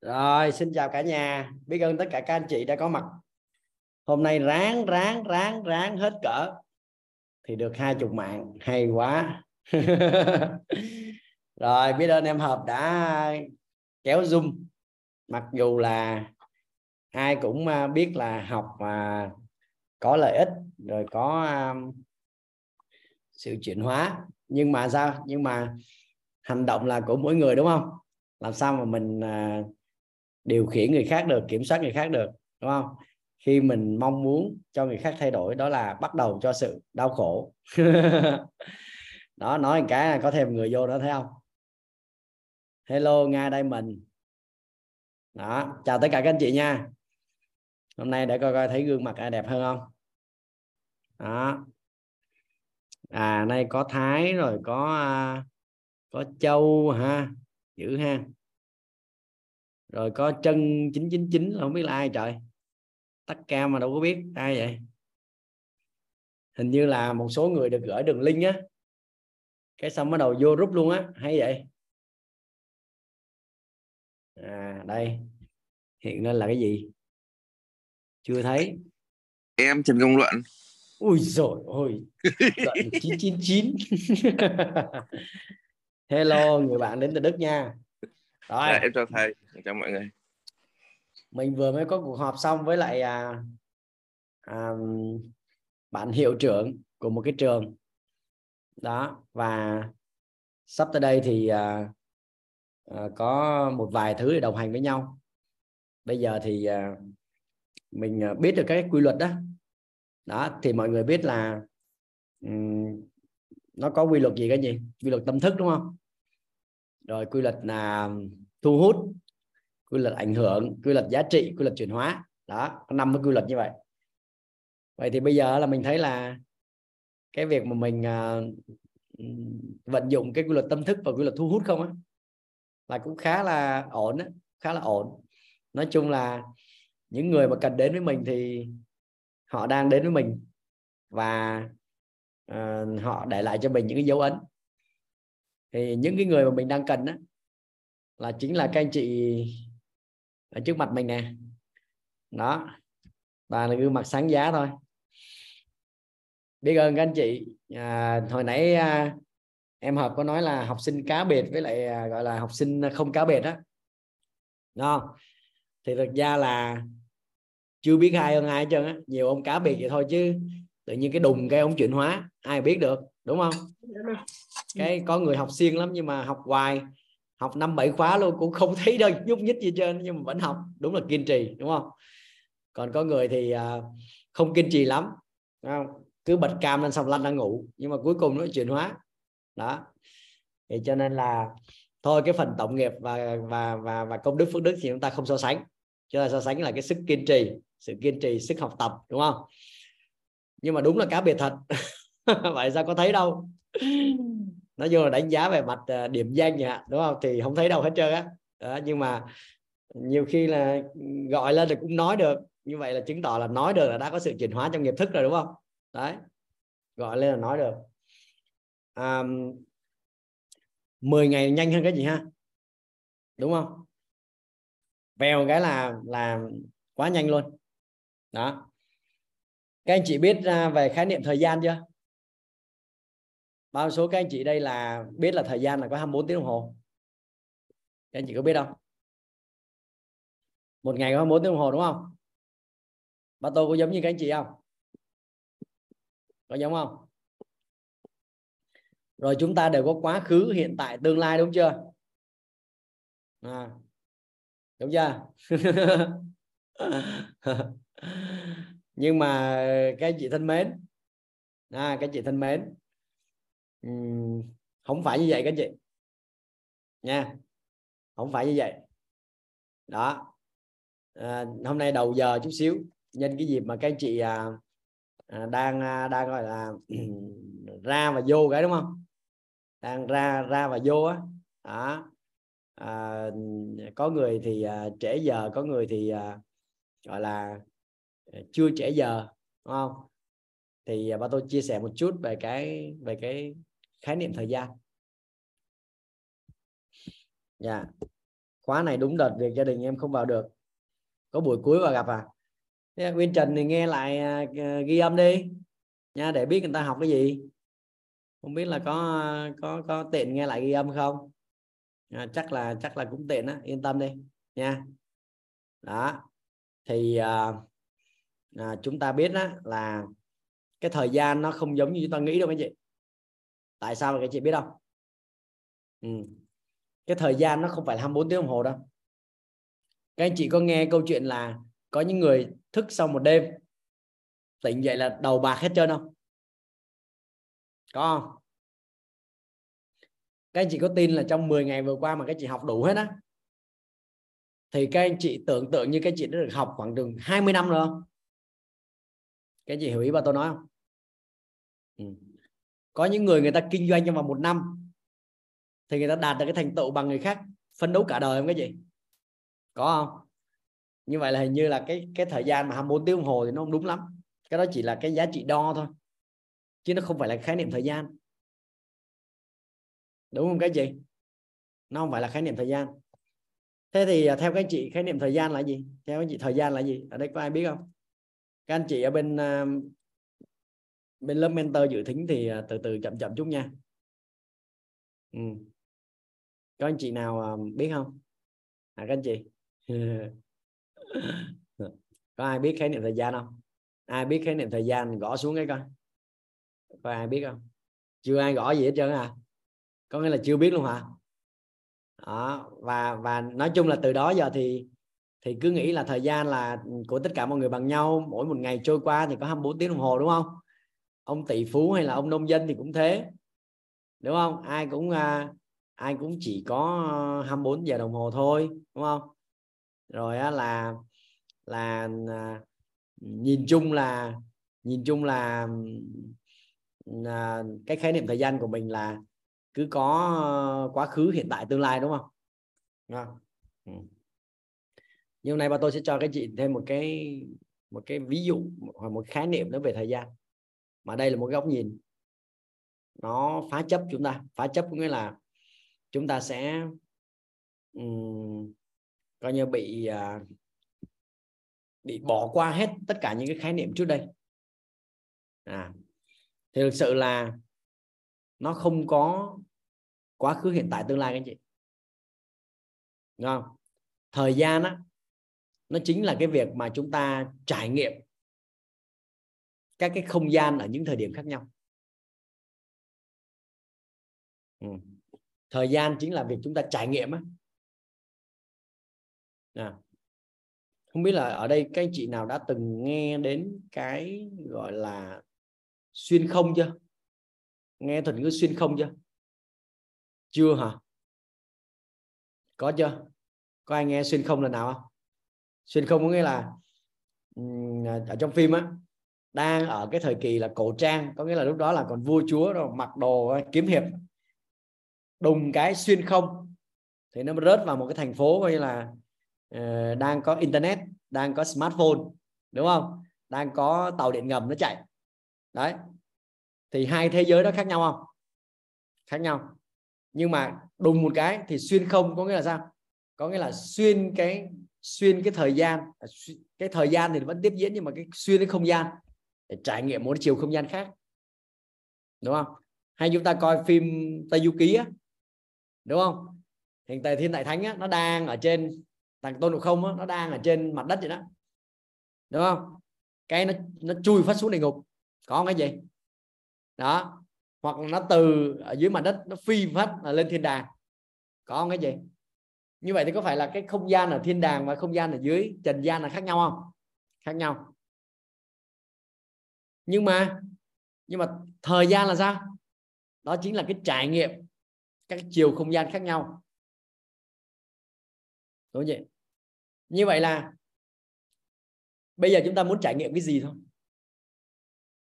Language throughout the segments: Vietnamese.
Rồi, xin chào cả nhà. Biết ơn tất cả các anh chị đã có mặt. Hôm nay ráng ráng ráng ráng hết cỡ thì được hai chục mạng, hay quá. Rồi, biết ơn em hợp đã kéo zoom. Mặc dù là ai cũng à, biết là học mà có lợi ích rồi có à, sự chuyển hóa nhưng mà sao nhưng mà hành động là của mỗi người đúng không làm sao mà mình à, điều khiển người khác được, kiểm soát người khác được, đúng không? Khi mình mong muốn cho người khác thay đổi, đó là bắt đầu cho sự đau khổ. Đó, nói một cái là có thêm người vô đó thấy không? Hello, nga đây mình đó, chào tất cả các anh chị nha. Hôm nay để coi coi thấy gương mặt ai đẹp hơn không? Đó. À nay có thái rồi, có à, có châu ha dữ ha rồi có chân 999 là không biết là ai trời. Tắt cam mà đâu có biết ai vậy. Hình như là một số người được gửi đường link á. Cái xong bắt đầu vô rút luôn á. Hay vậy. À đây. Hiện lên là cái gì? Chưa thấy. Em Trần Công Luận. Ui rồi ôi. Luận 999 hello người bạn đến từ Đức nha rồi. Dạ, em chào thầy. Chào mọi người. Mình vừa mới có cuộc họp xong với lại à, à, bạn hiệu trưởng của một cái trường. Đó và sắp tới đây thì à, à, có một vài thứ để đồng hành với nhau. Bây giờ thì à, mình à, biết được cái quy luật đó. Đó thì mọi người biết là um, nó có quy luật gì cái gì quy luật tâm thức đúng không rồi quy luật là thu hút quy luật ảnh hưởng quy luật giá trị quy luật chuyển hóa. Đó có năm cái quy luật như vậy. Vậy thì bây giờ là mình thấy là cái việc mà mình uh, vận dụng cái quy luật tâm thức và quy luật thu hút không á là cũng khá là ổn á khá là ổn. Nói chung là những người mà cần đến với mình thì họ đang đến với mình và uh, họ để lại cho mình những cái dấu ấn thì những cái người mà mình đang cần đó là chính là các anh chị ở trước mặt mình nè. Đó và là gương mặt sáng giá thôi. Biết ơn các anh chị. À, hồi nãy à, em hợp có nói là học sinh cá biệt với lại à, gọi là học sinh không cá biệt đó Đúng thì thực ra là chưa biết ai hơn ai hết trơn á. Nhiều ông cá biệt vậy thôi chứ tự nhiên cái đùng cái ông chuyển hóa ai biết được đúng không? Cái có người học siêng lắm nhưng mà học hoài học năm bảy khóa luôn cũng không thấy đâu nhúc nhích gì trên nhưng mà vẫn học. Đúng là kiên trì đúng không? Còn có người thì uh, không kiên trì lắm không? cứ bật cam lên xong lăn ra ngủ nhưng mà cuối cùng nó chuyển hóa. Đó. Thì cho nên là thôi cái phần tổng nghiệp và và và và công đức phước đức thì chúng ta không so sánh. Chúng ta so sánh là cái sức kiên trì sự kiên trì sức học tập đúng không? Nhưng mà đúng là cá biệt thật vậy sao có thấy đâu? Nói vô là đánh giá về mặt ờ, điểm danh nhỉ đúng không? Thì không thấy đâu hết trơn á. Đó, nhưng mà nhiều khi là gọi lên thì cũng nói được. Như vậy là chứng tỏ là nói được là đã có sự chuyển hóa trong nghiệp thức rồi đúng không? Đấy gọi lên là nói được. À, 10 ngày nhanh hơn cái gì ha? Đúng không? Vèo cái là là quá nhanh luôn. Đó. Các anh chị biết à, về khái niệm thời gian chưa? Bao số các anh chị đây là biết là thời gian là có 24 tiếng đồng hồ. Các anh chị có biết không? Một ngày có 24 tiếng đồng hồ đúng không? Ba tôi có giống như các anh chị không? Có giống không? Rồi chúng ta đều có quá khứ hiện tại tương lai đúng chưa? À, đúng chưa? Nhưng mà các anh chị thân mến à, các anh chị thân mến không phải như vậy các chị. Nha không phải như vậy. Đó. À, hôm nay đầu giờ chút xíu nhân cái dịp mà các anh chị à, à, đang à, đang gọi là ra và vô cái đúng không? Đang ra ra và vô á. Đó. À, có người thì à, trễ giờ có người thì à, gọi là à, chưa trễ giờ đúng không? Thì à, ba tôi chia sẻ một chút về cái về cái khái niệm thời gian. Dạ. Khóa này đúng đợt việc gia đình em không vào được. Có buổi cuối vào gặp à? Nguyên Trần thì nghe lại uh, ghi âm đi. Nha để biết người ta học cái gì. Không biết là có có có tiện nghe lại ghi âm không? À, chắc là chắc là cũng tiện á. Yên tâm đi. Nha. Đó. Thì à, à, chúng ta biết đó là cái thời gian nó không giống như chúng ta nghĩ đâu các chị tại sao các chị biết không ừ. cái thời gian nó không phải là 24 tiếng đồng hồ đâu. Các anh chị có nghe câu chuyện là có những người thức sau một đêm, tỉnh dậy là đầu bạc hết trơn không? Có không? Các anh chị có tin là trong 10 ngày vừa qua mà các chị học đủ hết á, thì các anh chị tưởng tượng như các chị đã được học khoảng đường 20 năm rồi không? Các anh chị hiểu ý bà tôi nói không? Ừ có những người người ta kinh doanh trong vòng một năm thì người ta đạt được cái thành tựu bằng người khác, phấn đấu cả đời không cái gì? Có không? Như vậy là hình như là cái cái thời gian mà 24 tiếng đồng hồ thì nó không đúng lắm. Cái đó chỉ là cái giá trị đo thôi, chứ nó không phải là khái niệm thời gian. Đúng không cái gì? Nó không phải là khái niệm thời gian. Thế thì à, theo các anh chị, khái niệm thời gian là gì? Theo các anh chị, thời gian là gì? Ở đây có ai biết không? Các anh chị ở bên à, bên lớp mentor dự thính thì à, từ từ chậm chậm chút nha. Ừ. có anh chị nào à, biết không? À các anh chị. Có ai biết khái niệm thời gian không? Ai biết khái niệm thời gian gõ xuống cái coi. Có ai biết không? Chưa ai gõ gì hết trơn à. Có nghĩa là chưa biết luôn hả? Đó. và và nói chung là từ đó giờ thì thì cứ nghĩ là thời gian là của tất cả mọi người bằng nhau, mỗi một ngày trôi qua thì có 24 tiếng đồng hồ, đúng không? Ông tỷ phú hay là ông nông dân thì cũng thế đúng không ai cũng à, ai cũng chỉ có à, 24 giờ đồng hồ thôi đúng không rồi á, là là à, nhìn chung là nhìn chung là à, cái khái niệm thời gian của mình là cứ có à, quá khứ hiện tại tương lai đúng không, đúng không? Ừ. nhưng hôm nay bà tôi sẽ cho các chị thêm một cái một cái ví dụ hoặc một khái niệm nữa về thời gian mà đây là một góc nhìn. Nó phá chấp chúng ta. Phá chấp có nghĩa là chúng ta sẽ um, coi như bị uh, bị bỏ qua hết tất cả những cái khái niệm trước đây. À thì thực sự là nó không có quá khứ hiện tại tương lai các anh chị. Đúng không? Thời gian á nó chính là cái việc mà chúng ta trải nghiệm các cái không gian ở những thời điểm khác nhau. Ừ. thời gian chính là việc chúng ta trải nghiệm á. À. không biết là ở đây các anh chị nào đã từng nghe đến cái gọi là xuyên không chưa? Nghe thuật ngữ xuyên không chưa? Chưa hả? Có chưa? Có ai nghe xuyên không lần nào không? Xuyên không có nghĩa là à, ở trong phim á đang ở cái thời kỳ là cổ trang có nghĩa là lúc đó là còn vua chúa rồi mặc đồ ờ, kiếm hiệp. Đùng cái xuyên không. Thì nó rớt vào một cái thành phố coi như là uh, đang có internet đang có smartphone đúng không? Đang có tàu điện ngầm nó chạy. Đấy. Thì hai thế giới đó khác nhau không? Khác nhau. Nhưng mà đùng một cái thì xuyên không có nghĩa là sao? Có nghĩa là xuyên cái xuyên cái thời gian à, cái thời gian thì vẫn tiếp diễn nhưng mà cái xuyên cái không gian để trải nghiệm một chiều không gian khác đúng không? Hay chúng ta coi phim Tây Du Ký á đúng không? Hiện tại thiên đại thánh á, nó đang ở trên thằng tôn ngộ không á, nó đang ở trên mặt đất vậy đó đúng không? Cái nó nó chui phát xuống địa ngục có cái gì? Đó hoặc nó từ ở dưới mặt đất nó phi phát lên thiên đàng có cái gì? Như vậy thì có phải là cái không gian ở thiên đàng và không gian ở dưới trần gian là khác nhau không? Khác nhau nhưng mà nhưng mà thời gian là sao? Đó chính là cái trải nghiệm các chiều không gian khác nhau. Đúng vậy như vậy là bây giờ chúng ta muốn trải nghiệm cái gì thôi?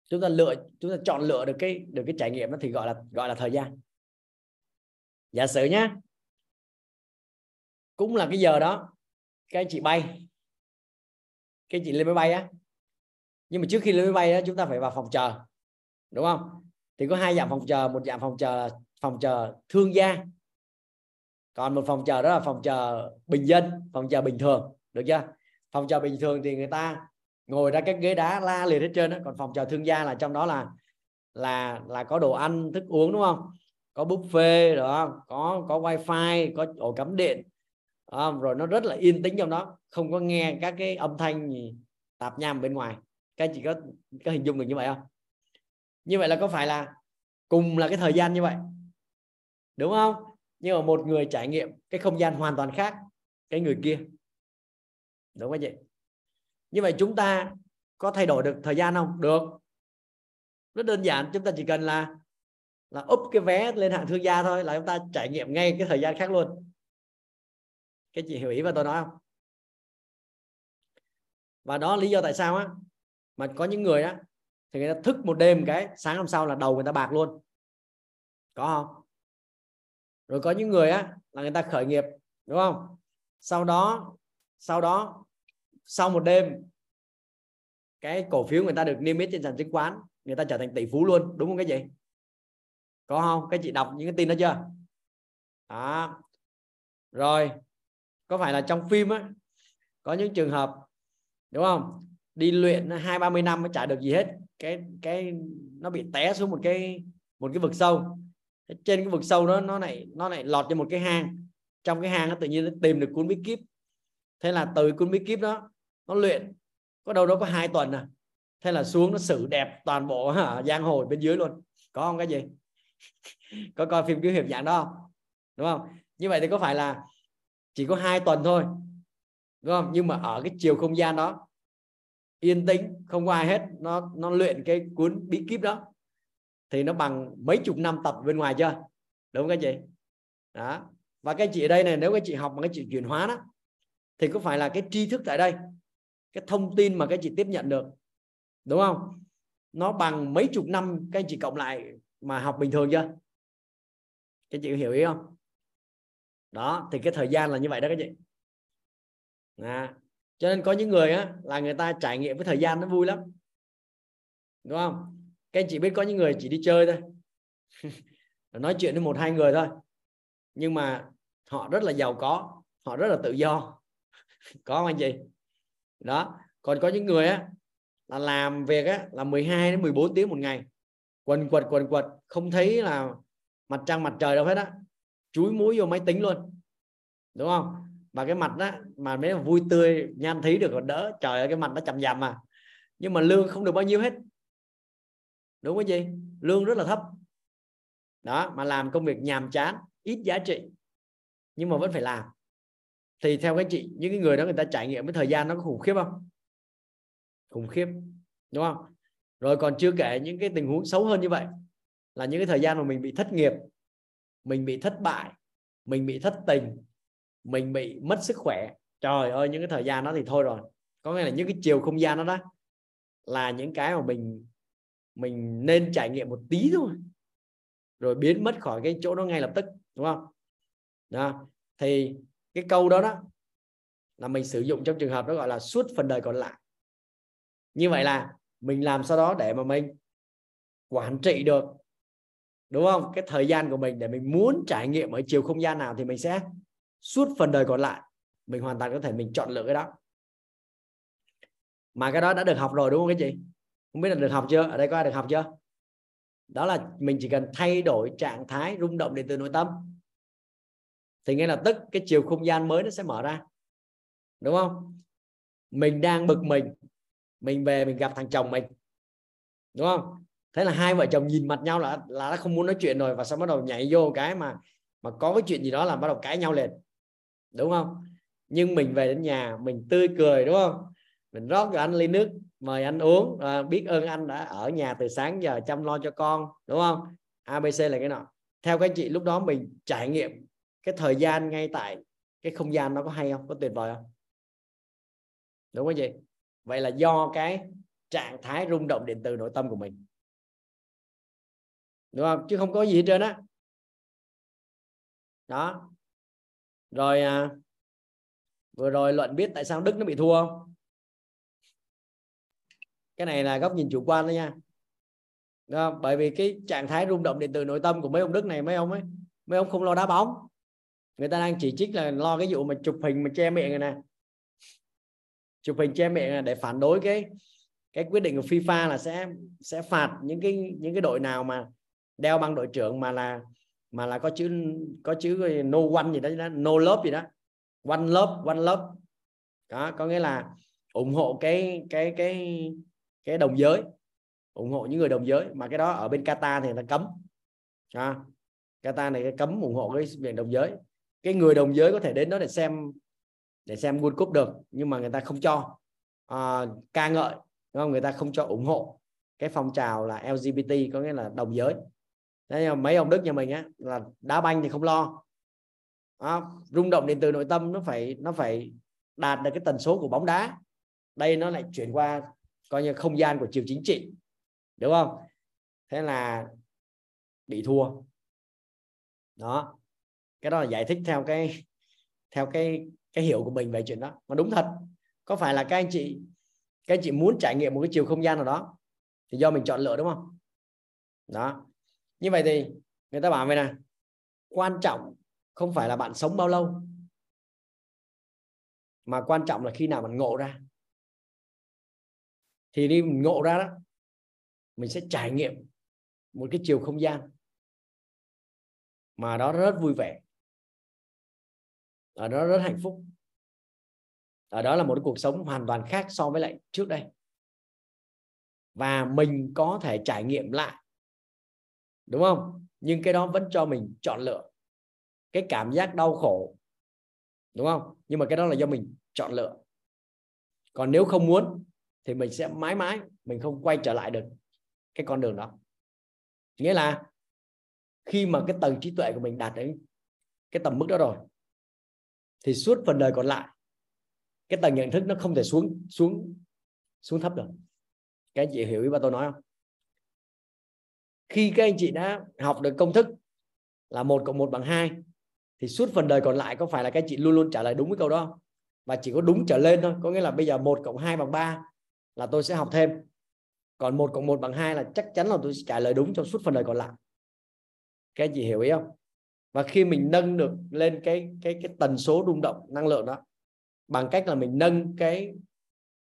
Chúng ta lựa, chúng ta chọn lựa được cái được cái trải nghiệm đó thì gọi là gọi là thời gian. Giả sử nhá, cũng là cái giờ đó, các anh chị bay, các anh chị lên máy bay á nhưng mà trước khi lên máy bay đó chúng ta phải vào phòng chờ, đúng không? Thì có hai dạng phòng chờ. Một dạng phòng chờ phòng chờ thương gia. Còn một phòng chờ đó là phòng chờ bình dân, phòng chờ bình thường, được chưa? Phòng chờ bình thường thì người ta ngồi ra các ghế đá la liệt hết trơn đó. còn phòng chờ thương gia là trong đó là là là có đồ ăn, thức uống, đúng không? Có buffet đó có có wifi, có ổ cắm điện không? rồi nó rất là yên tĩnh trong đó. Không có nghe các cái âm thanh gì tạp nham bên ngoài các anh chị có có hình dung được như vậy không? Như vậy là có phải là cùng là cái thời gian như vậy? Đúng không? Nhưng mà một người trải nghiệm cái không gian hoàn toàn khác cái người kia. Đúng không vậy như vậy chúng ta có thay đổi được thời gian không? Được. Rất đơn giản, chúng ta chỉ cần là là úp cái vé lên hạng thương gia thôi là chúng ta trải nghiệm ngay cái thời gian khác luôn. Cái chị hiểu ý và tôi nói không? Và đó lý do tại sao á mà có những người á, thì người ta thức một đêm cái, sáng hôm sau là đầu người ta bạc luôn. Có không? Rồi có những người á, là người ta khởi nghiệp, đúng không? Sau đó sau đó, sau một đêm, cái cổ phiếu người ta được niêm yết trên sàn chứng khoán, người ta trở thành tỷ phú luôn, đúng không cái gì? Có không? Cái chị đọc những cái tin đó chưa? Đó. Rồi, có phải là trong phim á, có những trường hợp, đúng không? Đi luyện hai ba mươi năm mới trả được gì hết. Cái cái nó bị té xuống một cái một cái vực sâu. Trên cái vực sâu đó nó lại nó lại lọt cho một cái hang. Trong cái hang nó tự nhiên nó tìm được cuốn bí kíp. Thế là từ cuốn bí kíp đó nó luyện có đâu đó có hai tuần à. Thế là xuống nó xử đẹp toàn bộ hả, giang hồ bên dưới luôn. Có không cái gì? Có coi phim kiếm hiệp dạng đó không? Đúng không? Như vậy thì có phải là chỉ có hai tuần thôi. Đúng không? Nhưng mà ở cái chiều không gian đó yên tĩnh không có ai hết. Nó nó luyện cái cuốn bí kíp đó. Thì nó bằng mấy chục năm tập bên ngoài chưa? Đúng không các chị? Đó. Và cái chị ở đây này nếu các chị học bằng cái chị chuyển hóa đó thì có phải là cái tri thức tại đây cái thông tin mà các chị tiếp nhận được đúng không? Nó bằng mấy chục năm các anh chị cộng lại mà học bình thường chưa? Các chị hiểu ý không? Đó thì cái thời gian là như vậy đó các chị. À, cho nên có những người á, là người ta trải nghiệm với thời gian nó vui lắm. Đúng không? Các anh chị biết có những người chỉ đi chơi thôi. Nói chuyện với một hai người thôi. Nhưng mà họ rất là giàu có, họ rất là tự do. Có không anh chị? Đó. Còn có những người á, là làm việc á, là 12 đến 14 tiếng một ngày. Quần quật quần quật, không thấy là mặt trăng, mặt trời đâu hết á. Chúi mũi vô máy tính luôn. Đúng không? Và cái mặt đó mà mấy là vui tươi, nhan thấy được còn đỡ. Trời ơi, cái mặt nó chầm dầm mà. Nhưng mà lương không được bao nhiêu hết. Đúng không gì lương rất là thấp. Đó, mà làm công việc nhàm chán, ít giá trị. Nhưng mà vẫn phải làm. Thì theo các chị, những cái người đó người ta trải nghiệm với thời gian nó có khủng khiếp không? Khủng khiếp. Đúng không? Rồi còn chưa kể những cái tình huống xấu hơn như vậy. Là những cái thời gian mà mình bị thất nghiệp, mình bị thất bại, mình bị thất tình mình bị mất sức khỏe. Trời ơi, những cái thời gian đó thì thôi rồi. Có nghĩa là những cái chiều không gian đó đó là những cái mà mình mình nên trải nghiệm một tí thôi. Rồi biến mất khỏi cái chỗ đó ngay lập tức, đúng không? Đó. thì cái câu đó đó là mình sử dụng trong trường hợp đó gọi là suốt phần đời còn lại. Như vậy là mình làm sau đó để mà mình quản trị được, đúng không? Cái thời gian của mình để mình muốn trải nghiệm ở chiều không gian nào thì mình sẽ suốt phần đời còn lại, mình hoàn toàn có thể mình chọn lựa cái đó. Mà cái đó đã được học rồi, đúng không các chị? Không biết là được học chưa? Ở đây có ai được học chưa? Đó là mình chỉ cần thay đổi trạng thái rung động điện từ nội tâm. Thì ngay lập tức cái chiều không gian mới nó sẽ mở ra. Đúng không? Mình đang bực mình mình về mình gặp thằng chồng mình. Đúng không? Thế là hai vợ chồng nhìn mặt nhau là là đã không muốn nói chuyện rồi và sau bắt đầu nhảy vô cái mà mà có cái chuyện gì đó là bắt đầu cãi nhau liền đúng không? Nhưng mình về đến nhà mình tươi cười đúng không? Mình rót cho anh ly nước mời anh uống. À, biết ơn anh đã ở nhà từ sáng giờ chăm lo cho con đúng không? Abc là cái nào? Theo các chị lúc đó mình trải nghiệm cái thời gian ngay tại cái không gian nó có hay không? Có tuyệt vời không? Đúng không chị? Vậy là do cái trạng thái rung động điện từ nội tâm của mình. Đúng không? Chứ không có gì hết trơn á. Đó rồi à, vừa rồi luận biết tại sao đức nó bị thua không? Cái này là góc nhìn chủ quan đó nha. Đó, bởi vì cái trạng thái rung động điện từ nội tâm của mấy ông đức này mấy ông ấy mấy ông không lo đá bóng. Người ta đang chỉ trích là lo cái vụ mà chụp hình mà che miệng này nè. Chụp hình che miệng này để phản đối cái cái quyết định của FIFA là sẽ sẽ phạt những cái những cái đội nào mà đeo băng đội trưởng mà là mà là có chữ có chữ no one gì đó, no lớp gì đó. One lớp one lớp đó có nghĩa là ủng hộ cái cái cái cái đồng giới. Ủng hộ những người đồng giới. Mà cái đó ở bên Qatar thì là cấm. À, Qatar này cấm ủng hộ cái việc đồng giới. Cái người đồng giới có thể đến đó để xem để xem World Cup được nhưng mà người ta không cho. À, ca ngợi đúng không? Người ta không cho ủng hộ cái phong trào là LGBT có nghĩa là đồng giới. Đấy, mấy ông Đức nhà mình á là đá banh thì không lo. À, rung động điện từ nội tâm nó phải nó phải đạt được cái tần số của bóng đá. Đây nó lại chuyển qua coi như không gian của chiều chính trị đúng không? Thế là bị thua. Đó cái đó là giải thích theo cái theo cái cái hiểu của mình về chuyện đó. Mà đúng thật có phải là các anh chị các anh chị muốn trải nghiệm một cái chiều không gian nào đó thì do mình chọn lựa đúng không? Đó như vậy thì người ta bảo vậy nè, quan trọng không phải là bạn sống bao lâu, mà quan trọng là khi nào bạn ngộ ra. Thì đi mình ngộ ra đó, mình sẽ trải nghiệm một cái chiều không gian mà đó rất vui vẻ à, ở đó rất hạnh phúc. Ở đó là một cái cuộc sống hoàn toàn khác so với lại trước đây. Và mình có thể trải nghiệm lại đúng không? Nhưng cái đó vẫn cho mình chọn lựa. Cái cảm giác đau khổ. Đúng không? Nhưng mà cái đó là do mình chọn lựa. Còn nếu không muốn thì mình sẽ mãi mãi mình không quay trở lại được cái con đường đó. Nghĩa là khi mà cái tầng trí tuệ của mình đạt đến cái tầm mức đó rồi, thì suốt phần đời còn lại, cái tầng nhận thức nó không thể xuống xuống xuống thấp được. Các anh chị hiểu ý ba tôi nói không? Khi các anh chị đã học được công thức là một cộng một bằng hai, thì suốt phần đời còn lại có phải là các anh chị luôn luôn trả lời đúng cái câu đó? Và chỉ có đúng trở lên thôi, có nghĩa là bây giờ một cộng hai bằng ba là tôi sẽ học thêm. Còn một cộng một bằng hai là chắc chắn là tôi sẽ trả lời đúng trong suốt phần đời còn lại. Các anh chị hiểu ý không? Và khi mình nâng được lên cái cái cái tần số rung động, năng lượng đó, bằng cách là mình nâng cái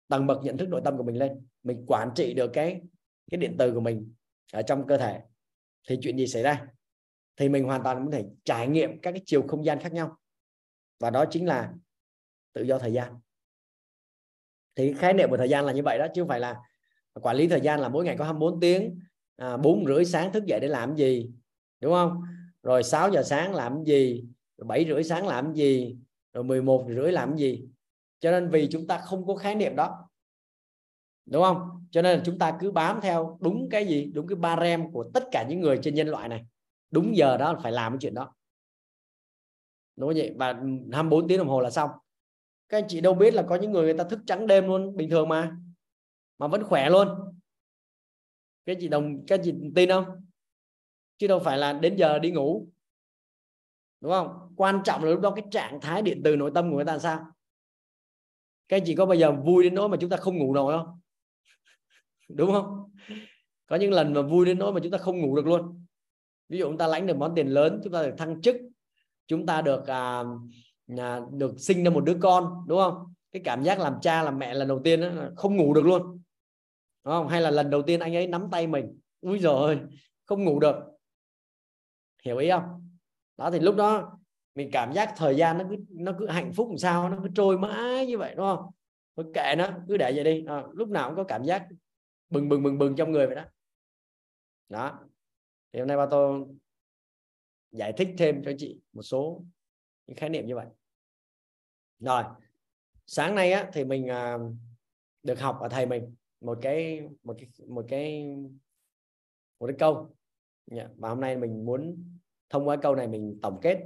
tầng bậc nhận thức nội tâm của mình lên, mình quản trị được cái cái điện từ của mình ở trong cơ thể thì chuyện gì xảy ra? Thì mình hoàn toàn có thể trải nghiệm các cái chiều không gian khác nhau. Và đó chính là tự do thời gian. Thì khái niệm của thời gian là như vậy đó chứ không phải là quản lý thời gian là mỗi ngày có 24 tiếng à, 4 rưỡi sáng thức dậy để làm gì đúng không? Rồi 6 giờ sáng làm gì rồi 7 rưỡi sáng làm gì rồi 11 rưỡi làm gì. Cho nên vì chúng ta không có khái niệm đó đúng không? Cho nên là chúng ta cứ bám theo đúng cái gì? Đúng cái ba rem của tất cả những người trên nhân loại này. Đúng giờ đó phải làm cái chuyện đó. Đúng không vậy và 24 tiếng đồng hồ là xong. Các anh chị đâu biết là có những người người ta thức trắng đêm luôn, bình thường mà. Mà vẫn khỏe luôn. Các chị đồng, các chị tin không? Chứ đâu phải là đến giờ đi ngủ. Đúng không? Quan trọng là lúc đó cái trạng thái điện từ nội tâm của người ta sao? Các anh chị có bao giờ vui đến nỗi mà chúng ta không ngủ nổi không? Đúng không? Có những lần mà vui đến nỗi mà chúng ta không ngủ được luôn. Ví dụ chúng ta lãnh được món tiền lớn chúng ta được thăng chức chúng ta được à, à, được sinh ra một đứa con đúng không? Cái cảm giác làm cha làm mẹ lần đầu tiên đó, không ngủ được luôn. Đúng không? Hay là lần đầu tiên anh ấy nắm tay mình. Úi rồi không ngủ được. Hiểu ý không? Đó thì lúc đó mình cảm giác thời gian nó cứ nó cứ hạnh phúc làm sao nó cứ trôi mãi như vậy đúng không? Thôi kệ nó cứ để vậy đi. À, lúc nào cũng có cảm giác bừng bừng bừng bừng trong người vậy đó. Đó. Thì hôm nay ba tôi giải thích thêm cho chị một số những khái niệm như vậy. Rồi sáng nay á thì mình à, được học ở thầy mình một cái một cái một cái một cái câu. Dạ, và hôm nay mình muốn thông qua câu này mình tổng kết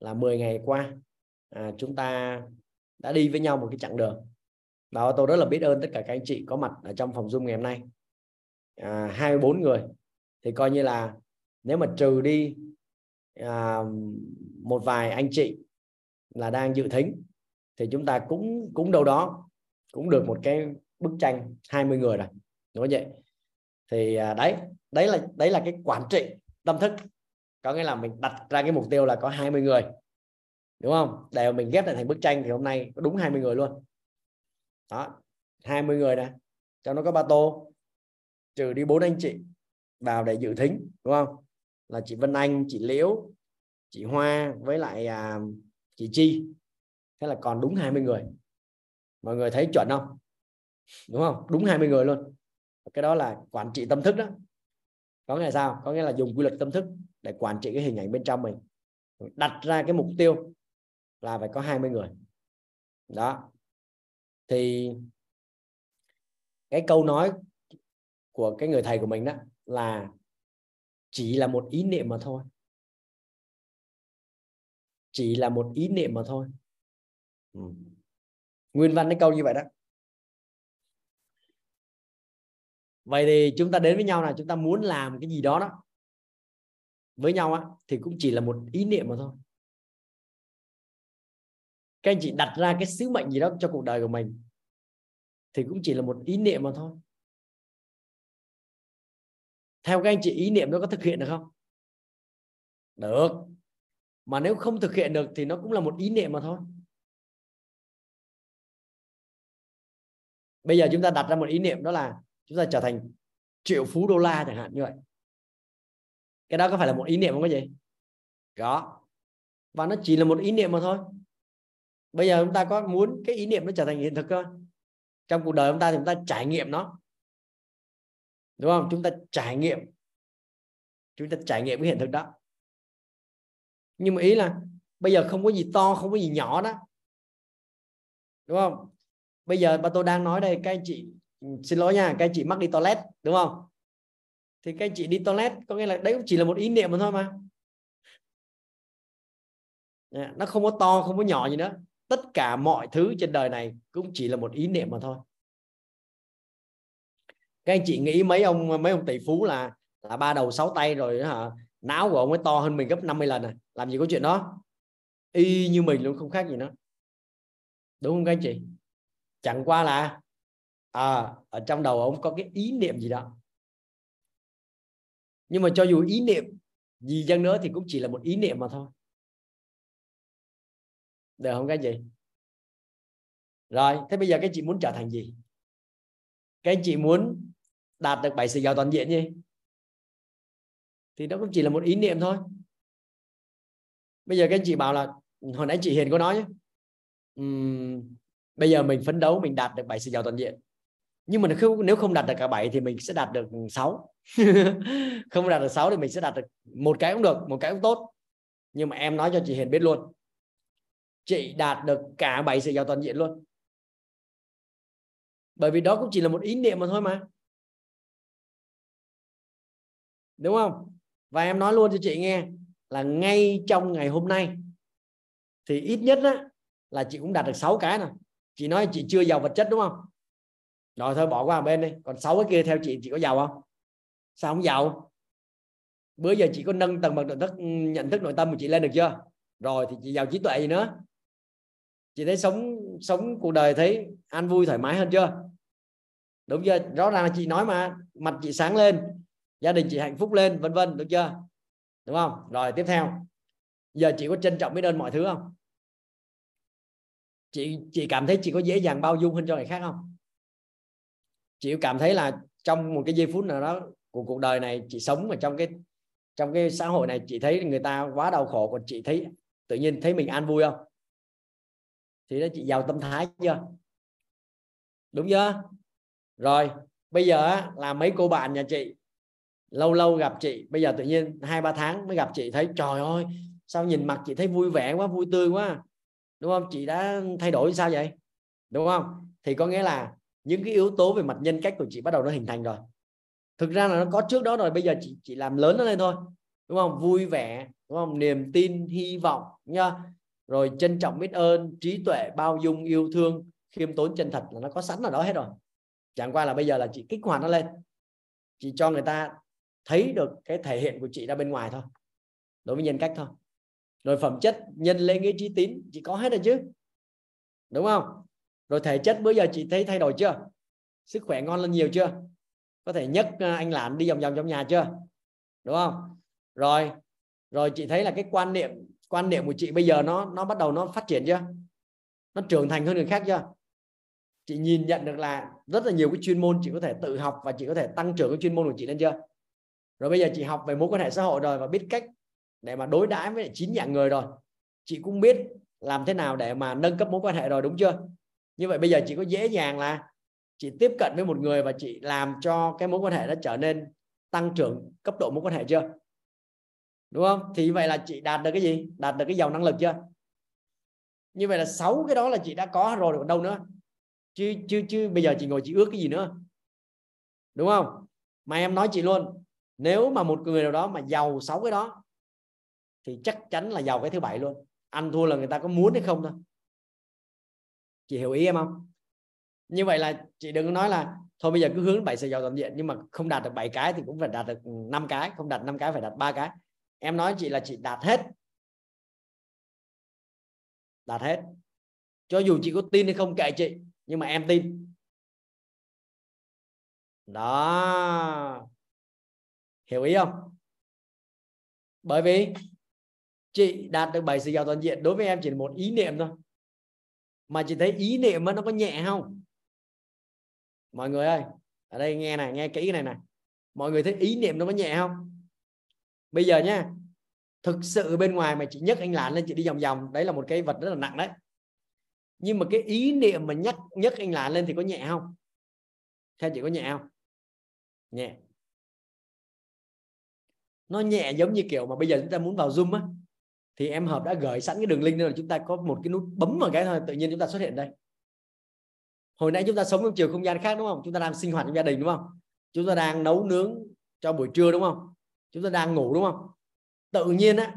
là 10 ngày qua à, chúng ta đã đi với nhau một cái chặng đường và tôi rất là biết ơn tất cả các anh chị có mặt ở trong phòng zoom ngày hôm nay. À, 24 người. Thì coi như là nếu mà trừ đi à, một vài anh chị là đang dự thính thì chúng ta cũng cũng đâu đó cũng được một cái bức tranh 20 người rồi. Đúng không vậy thì à, đấy đấy là đấy là cái quản trị tâm thức. Có nghĩa là mình đặt ra cái mục tiêu là có 20 người. Đúng không? Để mình ghép lại thành bức tranh thì hôm nay có đúng 20 người luôn đó 20 người này cho nó có ba tô. Trừ đi bốn anh chị vào để dự thính đúng không? Là chị Vân Anh chị Liễu chị Hoa với lại à, chị Chi. Thế là còn đúng 20 người. Mọi người thấy chuẩn không? Đúng không? Đúng 20 người luôn. Cái đó là quản trị tâm thức đó. Có nghĩa là sao? Có nghĩa là dùng quy luật tâm thức để quản trị cái hình ảnh bên trong mình. Đặt ra cái mục tiêu là phải có 20 người. Đó thì cái câu nói của cái người thầy của mình đó là chỉ là một ý niệm mà thôi. Chỉ là một ý niệm mà thôi. Ừ. nguyên văn cái câu như vậy đó. Vậy thì chúng ta đến với nhau là chúng ta muốn làm cái gì đó đó với nhau á thì cũng chỉ là một ý niệm mà thôi các anh chị đặt ra cái sứ mệnh gì đó cho cuộc đời của mình thì cũng chỉ là một ý niệm mà thôi. Theo các anh chị, ý niệm nó có thực hiện được không? Được. Mà nếu không thực hiện được thì nó cũng là một ý niệm mà thôi. Bây giờ chúng ta đặt ra một ý niệm đó là chúng ta trở thành triệu phú đô la chẳng hạn, như vậy. Cái đó có phải là một ý niệm không có gì có. Và nó chỉ là một ý niệm mà thôi bây giờ chúng ta có muốn cái ý niệm nó trở thành hiện thực không? Trong cuộc đời chúng ta thì chúng ta trải nghiệm nó. Đúng không? Chúng ta trải nghiệm. Chúng ta trải nghiệm cái hiện thực đó. Nhưng mà ý là bây giờ không có gì to, không có gì nhỏ đó. Đúng không? Bây giờ bà tôi đang nói đây, các anh chị, xin lỗi nha, các anh chị mắc đi toilet, đúng không? Thì các anh chị đi toilet có nghĩa là đấy cũng chỉ là một ý niệm mà thôi mà. Dạ, nó không có to, không có nhỏ gì nữa tất cả mọi thứ trên đời này cũng chỉ là một ý niệm mà thôi. Các anh chị nghĩ mấy ông mấy ông tỷ phú là là ba đầu sáu tay rồi hả? Não của ông ấy to hơn mình gấp 50 lần này làm gì có chuyện đó? Y như mình luôn không khác gì nữa đúng không các anh chị? Chẳng qua là à, ở trong đầu ông có cái ý niệm gì đó. Nhưng mà cho dù ý niệm gì chăng nữa thì cũng chỉ là một ý niệm mà thôi được không các gì chị? Rồi thế bây giờ các chị muốn trở thành gì? Các chị muốn đạt được bảy sự giàu toàn diện gì? Thì đó cũng chỉ là một ý niệm thôi. Bây giờ các anh chị bảo là hồi nãy chị Hiền có nói um, bây giờ mình phấn đấu mình đạt được bảy sự giàu toàn diện. Nhưng mà nếu không đạt được cả bảy thì mình sẽ đạt được 6 không đạt được 6 thì mình sẽ đạt được một cái cũng được một cái cũng tốt. Nhưng mà em nói cho chị Hiền biết luôn chị đạt được cả bảy sự giàu toàn diện luôn. Bởi vì đó cũng chỉ là một ý niệm mà thôi mà. Đúng không? Và em nói luôn cho chị nghe là ngay trong ngày hôm nay thì ít nhất á, là chị cũng đạt được 6 cái này chị nói chị chưa giàu vật chất đúng không? Rồi thôi bỏ qua một bên đi. Còn sáu cái kia theo chị chị có giàu không? Sao không giàu? Bữa giờ chị có nâng tầng bậc nhận thức nhận thức nội tâm của chị lên được chưa? Rồi thì chị giàu trí tuệ gì nữa? Chị thấy sống sống cuộc đời thấy an vui, thoải mái hơn chưa? Đúng chưa? Rõ ràng là chị nói mà, mặt chị sáng lên, gia đình chị hạnh phúc lên, vân vân đúng chưa? Đúng không? Rồi, tiếp theo. Giờ chị có trân trọng biết ơn mọi thứ không? Chị chị cảm thấy chị có dễ dàng bao dung hơn cho người khác không? Chị cảm thấy là trong một cái giây phút nào đó của cuộc đời này, chị sống ở trong cái trong cái xã hội này, chị thấy người ta quá đau khổ, còn chị thấy, tự nhiên thấy mình an vui không? Thì đó chị giàu tâm thái chưa? Đúng chưa? Rồi, bây giờ là mấy cô bạn nhà chị, lâu lâu gặp chị, bây giờ tự nhiên hai ba tháng mới gặp chị, thấy trời ơi, sao nhìn mặt chị thấy vui vẻ quá, vui tươi quá. Đúng không? Chị đã thay đổi sao vậy? Đúng không? Thì có nghĩa là những cái yếu tố về mặt nhân cách của chị bắt đầu nó hình thành rồi. Thực ra là nó có trước đó rồi, bây giờ chị chỉ làm lớn nó lên thôi. Đúng không? Vui vẻ, đúng không? Niềm tin, hy vọng nha rồi trân trọng biết ơn, trí tuệ, bao dung, yêu thương, khiêm tốn, chân thật là nó có sẵn ở đó hết rồi. Chẳng qua là bây giờ là chị kích hoạt nó lên. Chị cho người ta thấy được cái thể hiện của chị ra bên ngoài thôi. Đối với nhân cách thôi. Rồi phẩm chất, nhân lễ nghĩa trí tín, chị có hết rồi chứ? Đúng không? Rồi thể chất, bữa giờ chị thấy thay đổi chưa? Sức khỏe ngon lên nhiều chưa? Có thể nhấc ờ, anh lãn đi vòng vòng trong nhà chưa? Đúng không? Rồi rồi chị thấy là cái quan niệm quan niệm của chị bây giờ nó nó bắt đầu nó phát triển chưa? Nó trưởng thành hơn người khác chưa? Chị nhìn nhận được là rất là nhiều cái chuyên môn chị có thể tự học và chị có thể tăng trưởng cái chuyên môn của chị lên chưa? Rồi bây giờ chị học về mối quan hệ xã hội rồi và biết cách để mà đối đãi với chín dạng người rồi. Chị cũng biết làm thế nào để mà nâng cấp mối quan hệ rồi, đúng chưa? Như vậy bây giờ chị có dễ dàng là chị tiếp cận với một người và chị làm cho cái mối quan hệ nó trở nên tăng trưởng cấp độ mối quan hệ chưa? Đúng không? Thì vậy là chị đạt được cái gì? Đạt được cái giàu năng lực chưa? Như vậy là sáu cái đó là chị đã có rồi, còn đâu nữa? Chứ chứ chứ bây giờ chị ngồi chị ước cái gì nữa? Đúng không? Mà em nói chị luôn, nếu mà một người nào đó mà giàu sáu cái đó, thì chắc chắn là giàu cái thứ bảy luôn. Ăn thua là người ta có muốn hay không thôi. Chị hiểu ý em không? Như vậy là chị đừng nói là, thôi bây giờ cứ hướng bảy sự giàu toàn diện nhưng mà không đạt được bảy cái thì cũng phải đạt được năm cái, không đạt năm cái phải đạt ba cái em nói chị là chị đạt hết. Đạt hết. Cho dù chị có tin hay không kệ chị, nhưng mà em tin. Đó. Hiểu ý không? Bởi vì chị đạt được bảy sự giàu toàn diện, đối với em chỉ là một ý niệm thôi. Mà chị thấy ý niệm nó có nhẹ không? Mọi người ơi, ở đây nghe này, nghe kỹ cái này này. Mọi người thấy ý niệm nó có nhẹ không? Bây giờ nhá, thực sự bên ngoài mà chị nhấc anh lạn lên, chị đi vòng vòng, đấy là một cái vật rất là nặng đấy. Nhưng mà cái ý niệm mà nhắc, nhấc anh lạn lên thì có nhẹ không? Theo chị có nhẹ không? Nhẹ. Nó nhẹ giống như kiểu mà bây giờ chúng ta muốn vào zoom á, thì em hợp đã gửi sẵn cái đường link nên là chúng ta có một cái nút bấm vào cái thôi, tự nhiên chúng ta xuất hiện đây. Hồi nãy chúng ta sống trong chiều không gian khác đúng không? Chúng ta đang sinh hoạt trong gia đình đúng không? Chúng ta đang nấu nướng cho buổi trưa đúng không? Chúng ta đang ngủ, đúng không? Tự nhiên á,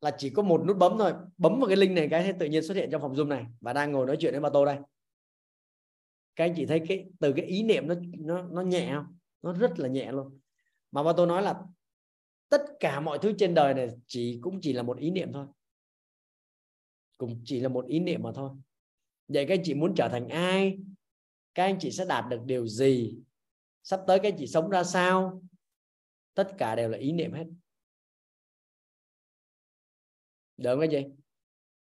là chỉ có một nút bấm thôi. Bấm vào cái link này cái thế tự nhiên xuất hiện trong phòng zoom này và đang ngồi nói chuyện với bà tô đây. Các anh chị thấy cái, từ cái ý niệm nó nó nó nhẹ không? Nó rất là nhẹ luôn. Mà bà tô nói là tất cả mọi thứ trên đời này chỉ, cũng chỉ là một ý niệm thôi. Cũng chỉ là một ý niệm mà thôi. Vậy các anh chị muốn trở thành ai? Các anh chị sẽ đạt được điều gì? Sắp tới các anh chị sống ra sao? Tất cả đều là ý niệm hết. Được không cái gì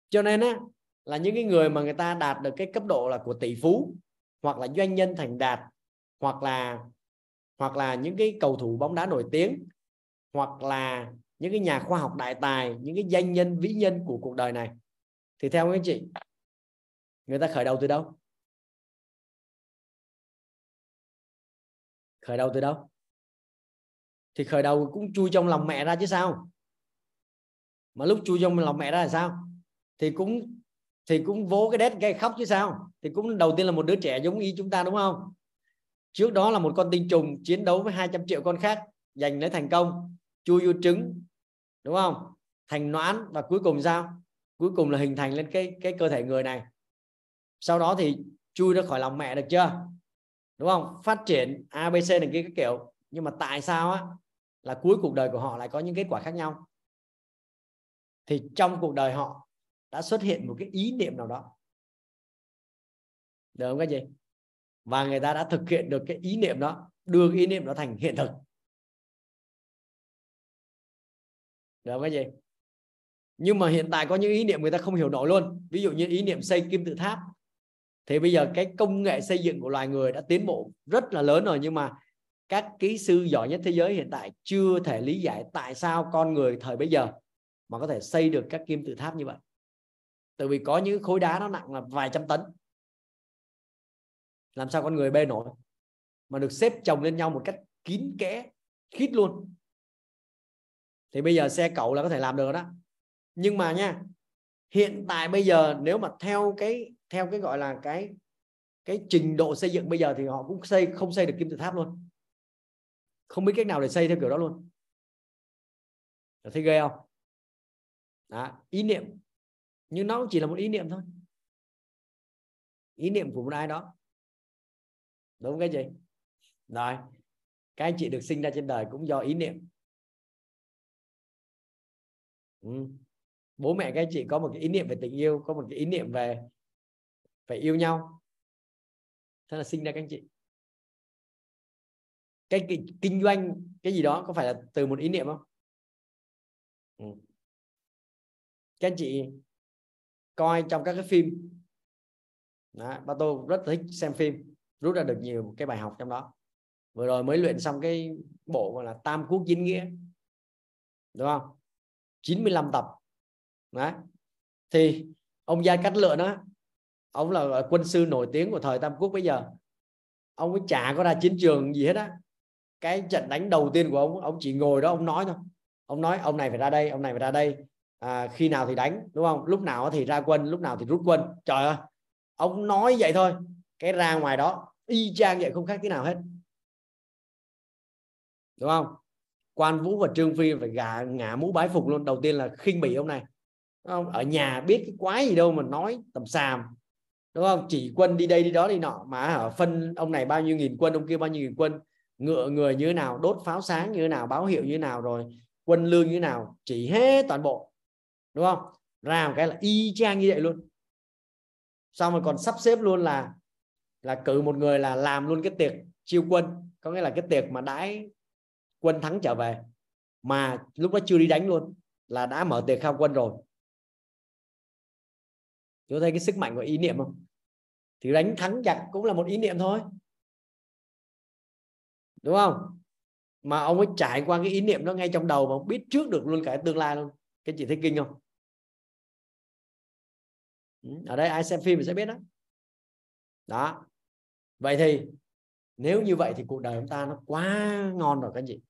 cho nên á, là những cái người mà người ta đạt được cái cấp độ là của tỷ phú, hoặc là doanh nhân thành đạt, hoặc là hoặc là những cái cầu thủ bóng đá nổi tiếng, hoặc là những cái nhà khoa học đại tài, những cái danh nhân, vĩ nhân của cuộc đời này, thì theo các anh chị, người ta khởi đầu từ đâu? Khởi đầu từ đâu? Thì khởi đầu cũng chui trong lòng mẹ ra chứ sao? Mà lúc chui trong lòng mẹ ra là sao? Thì cũng thì cũng vỗ cái đét gây khóc chứ sao? Thì cũng đầu tiên là một đứa trẻ giống y chúng ta đúng không? Trước đó là một con tinh trùng chiến đấu với 200 triệu con khác, giành lấy thành công, chui vô trứng, đúng không? Thành noãn và cuối cùng sao? Cuối cùng là hình thành lên cái cái cơ thể người này. Sau đó thì chui ra khỏi lòng mẹ được chưa? Đúng không? Phát triển abc này kia cái kiểu. Nhưng mà tại sao á? Là cuối cuộc đời của họ lại có những kết quả khác nhau. Thì trong cuộc đời họ đã xuất hiện một cái ý niệm nào đó. Được không các gì và người ta đã thực hiện được cái ý niệm đó, đưa cái ý niệm đó thành hiện thực. Được không các gì nhưng mà hiện tại có những ý niệm người ta không hiểu nổi luôn. Ví dụ như ý niệm xây kim tự tháp. Thì bây giờ cái công nghệ xây dựng của loài người đã tiến bộ rất là lớn rồi, nhưng mà các kỹ sư giỏi nhất thế giới hiện tại chưa thể lý giải tại sao con người thời bây giờ mà có thể xây được các kim tự tháp như vậy. Tại vì có những khối đá nó nặng là vài trăm tấn. Làm sao con người bê nổi? Mà được xếp chồng lên nhau một cách kín kẽ, khít luôn. Thì bây giờ xe cẩu là có thể làm được đó. Nhưng mà nha, hiện tại bây giờ nếu mà theo cái theo cái gọi là cái cái trình độ xây dựng bây giờ thì họ cũng xây, không xây được kim tự tháp luôn không biết cách nào để xây theo kiểu đó luôn. Thấy ghê không? Đó, ý niệm. Nhưng nó cũng chỉ là một ý niệm thôi. Ý niệm của một ai đó. Đúng cái gì? Rồi các anh chị được sinh ra trên đời cũng do ý niệm. Ừ. bố mẹ các anh chị có một cái ý niệm về tình yêu có một cái ý niệm về phải yêu nhau. Thế là sinh ra các anh chị cái, cái kinh doanh cái gì đó có phải là từ một ý niệm không? Ừ. các anh chị coi trong các cái phim. Đó, ba tôi rất thích xem phim rút ra được nhiều cái bài học trong đó. Vừa rồi mới luyện xong cái bộ gọi là tam quốc chính nghĩa. Đúng không? 95 tập. Đấy thì ông gia cát lượng đó ông là quân sư nổi tiếng của thời tam quốc bây giờ. Ông ấy chả có ra chiến trường gì hết á cái trận đánh đầu tiên của ông ông chỉ ngồi đó ông nói thôi. Ông nói ông này phải ra đây ông này phải ra đây. À, khi nào thì đánh đúng không? Lúc nào thì ra quân lúc nào thì rút quân. Trời ơi ông nói vậy thôi. Cái ra ngoài đó y chang vậy không khác thế nào hết. Đúng không? Quan vũ và trương phi phải gà ngả mũ bái phục luôn. Đầu tiên là khinh bỉ ông này. Đúng không? ở nhà biết cái quái gì đâu mà nói tầm xàm. Đúng không? Chỉ quân đi đây đi đó đi nọ. Mà ở phân ông này bao nhiêu nghìn quân ông kia bao nhiêu nghìn quân ngựa người như thế nào, đốt pháo sáng như thế nào, báo hiệu như thế nào rồi, quân lương như thế nào, chỉ hết toàn bộ. Đúng không? Ra một cái là y chang như vậy luôn. Xong rồi còn sắp xếp luôn là là cử một người là làm luôn cái tiệc chiêu quân. Có nghĩa là cái tiệc mà đãi quân thắng trở về. Mà lúc đó chưa đi đánh luôn, là đã mở tiệc khao quân rồi. Chú thấy cái sức mạnh của ý niệm không? Thì đánh thắng giặc cũng là một ý niệm thôi đúng không? Mà ông ấy trải qua cái ý niệm đó ngay trong đầu mà biết trước được luôn cả tương lai luôn. Cái chị thấy kinh không? Ừ, ở đây ai xem phim thì sẽ biết đó. Đó. Vậy thì nếu như vậy thì cuộc đời chúng ta nó quá ngon rồi các chị.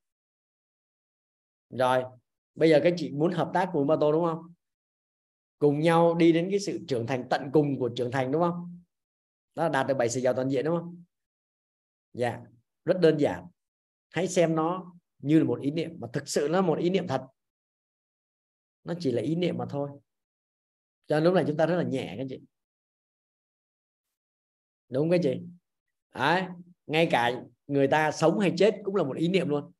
Rồi, bây giờ các chị muốn hợp tác cùng ba tô đúng không? Cùng nhau đi đến cái sự trưởng thành tận cùng của trưởng thành đúng không? Đó là đạt được bảy sự giàu toàn diện đúng không? Dạ rất đơn giản. Hãy xem nó như là một ý niệm mà thực sự là một ý niệm thật. Nó chỉ là ý niệm mà thôi. Cho nên lúc này chúng ta rất là nhẹ các chị. Đúng cái chị? Đấy, ngay cả người ta sống hay chết cũng là một ý niệm luôn.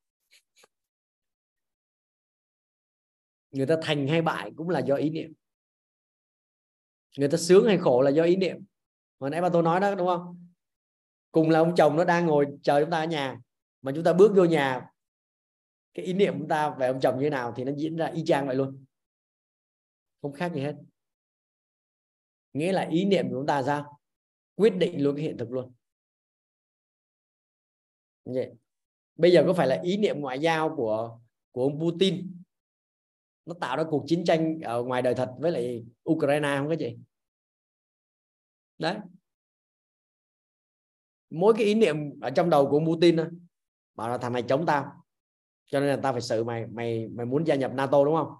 Người ta thành hay bại cũng là do ý niệm. Người ta sướng hay khổ là do ý niệm. Hồi nãy bà tôi nói đó đúng không? Cùng là ông chồng nó đang ngồi chờ chúng ta ở nhà. Mà chúng ta bước vô nhà, cái ý niệm chúng ta về ông chồng như thế nào thì nó diễn ra y chang vậy luôn. Không khác gì hết. Nghĩa là ý niệm của chúng ta sao? Quyết định luôn cái hiện thực luôn. Vậy. bây giờ có phải là ý niệm ngoại giao của của ông Putin? Nó tạo ra cuộc chiến tranh ở ngoài đời thật với lại Ukraine không các chị đấy mỗi cái ý niệm ở trong đầu của Putin đó, bảo là thằng này chống tao. Cho nên là tao phải xử mày mày mày muốn gia nhập NATO đúng không?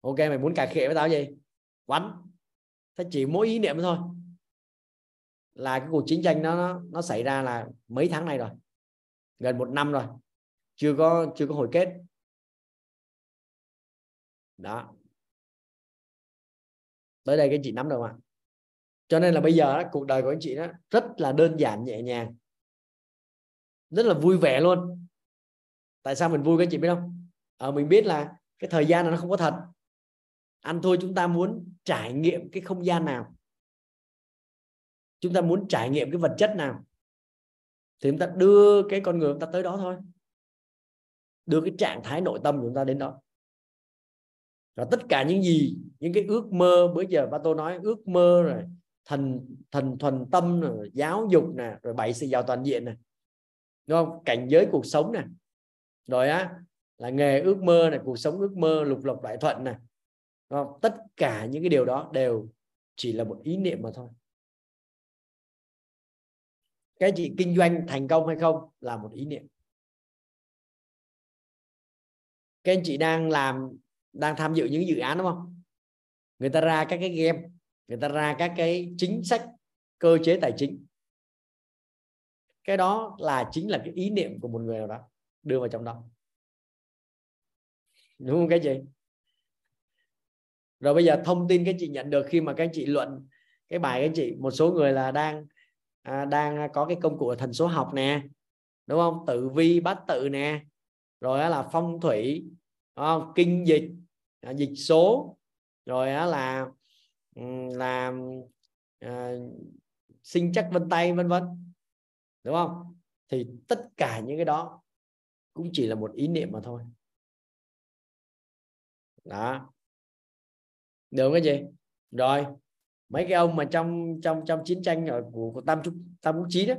Ok mày muốn cà khịa với tao gì? Quánh thế chỉ mỗi ý niệm thôi. Là cái cuộc chiến tranh đó nó, nó xảy ra là mấy tháng này rồi. Gần một năm rồi. Chưa có chưa có hồi kết. Đó. Tới đây cái chị nắm được không ạ? Cho nên là bây giờ cuộc đời của anh chị đó rất là đơn giản nhẹ nhàng. Rất là vui vẻ luôn. Tại sao mình vui các chị biết không? Ở ờ, mình biết là cái thời gian nó không có thật. Ăn thôi chúng ta muốn trải nghiệm cái không gian nào. Chúng ta muốn trải nghiệm cái vật chất nào. Thì chúng ta đưa cái con người chúng ta tới đó thôi. Đưa cái trạng thái nội tâm của chúng ta đến đó. Và tất cả những gì những cái ước mơ bữa giờ ba tôi nói ước mơ rồi thần thần thuần tâm rồi giáo dục nè, rồi bảy sự giàu toàn diện nè. Đúng không? Cảnh giới cuộc sống nè. Rồi á, là nghề ước mơ này cuộc sống ước mơ, lục lộc đại thuận này không? tất cả những cái điều đó đều chỉ là một ý niệm mà thôi. Cái chị kinh doanh thành công hay không là một ý niệm. Các anh chị đang làm, đang tham dự những dự án đúng không? Người ta ra các cái game người ta ra các cái chính sách cơ chế tài chính. Cái đó là chính là cái ý niệm của một người nào đó đưa vào trong đó. Đúng không cái gì rồi bây giờ thông tin các chị nhận được khi mà các chị luận cái bài các chị một số người là đang à, đang có cái công cụ thần số học nè đúng không? Tử vi bát tự nè rồi là phong thủy không? kinh dịch dịch số rồi là làm à, sinh chắc vân tay vân vân đúng không? Thì tất cả những cái đó cũng chỉ là một ý niệm mà thôi. Đó. Được cái gì rồi mấy cái ông mà trong trong trong chiến tranh ở của, của tam trúc tam quốc chí đó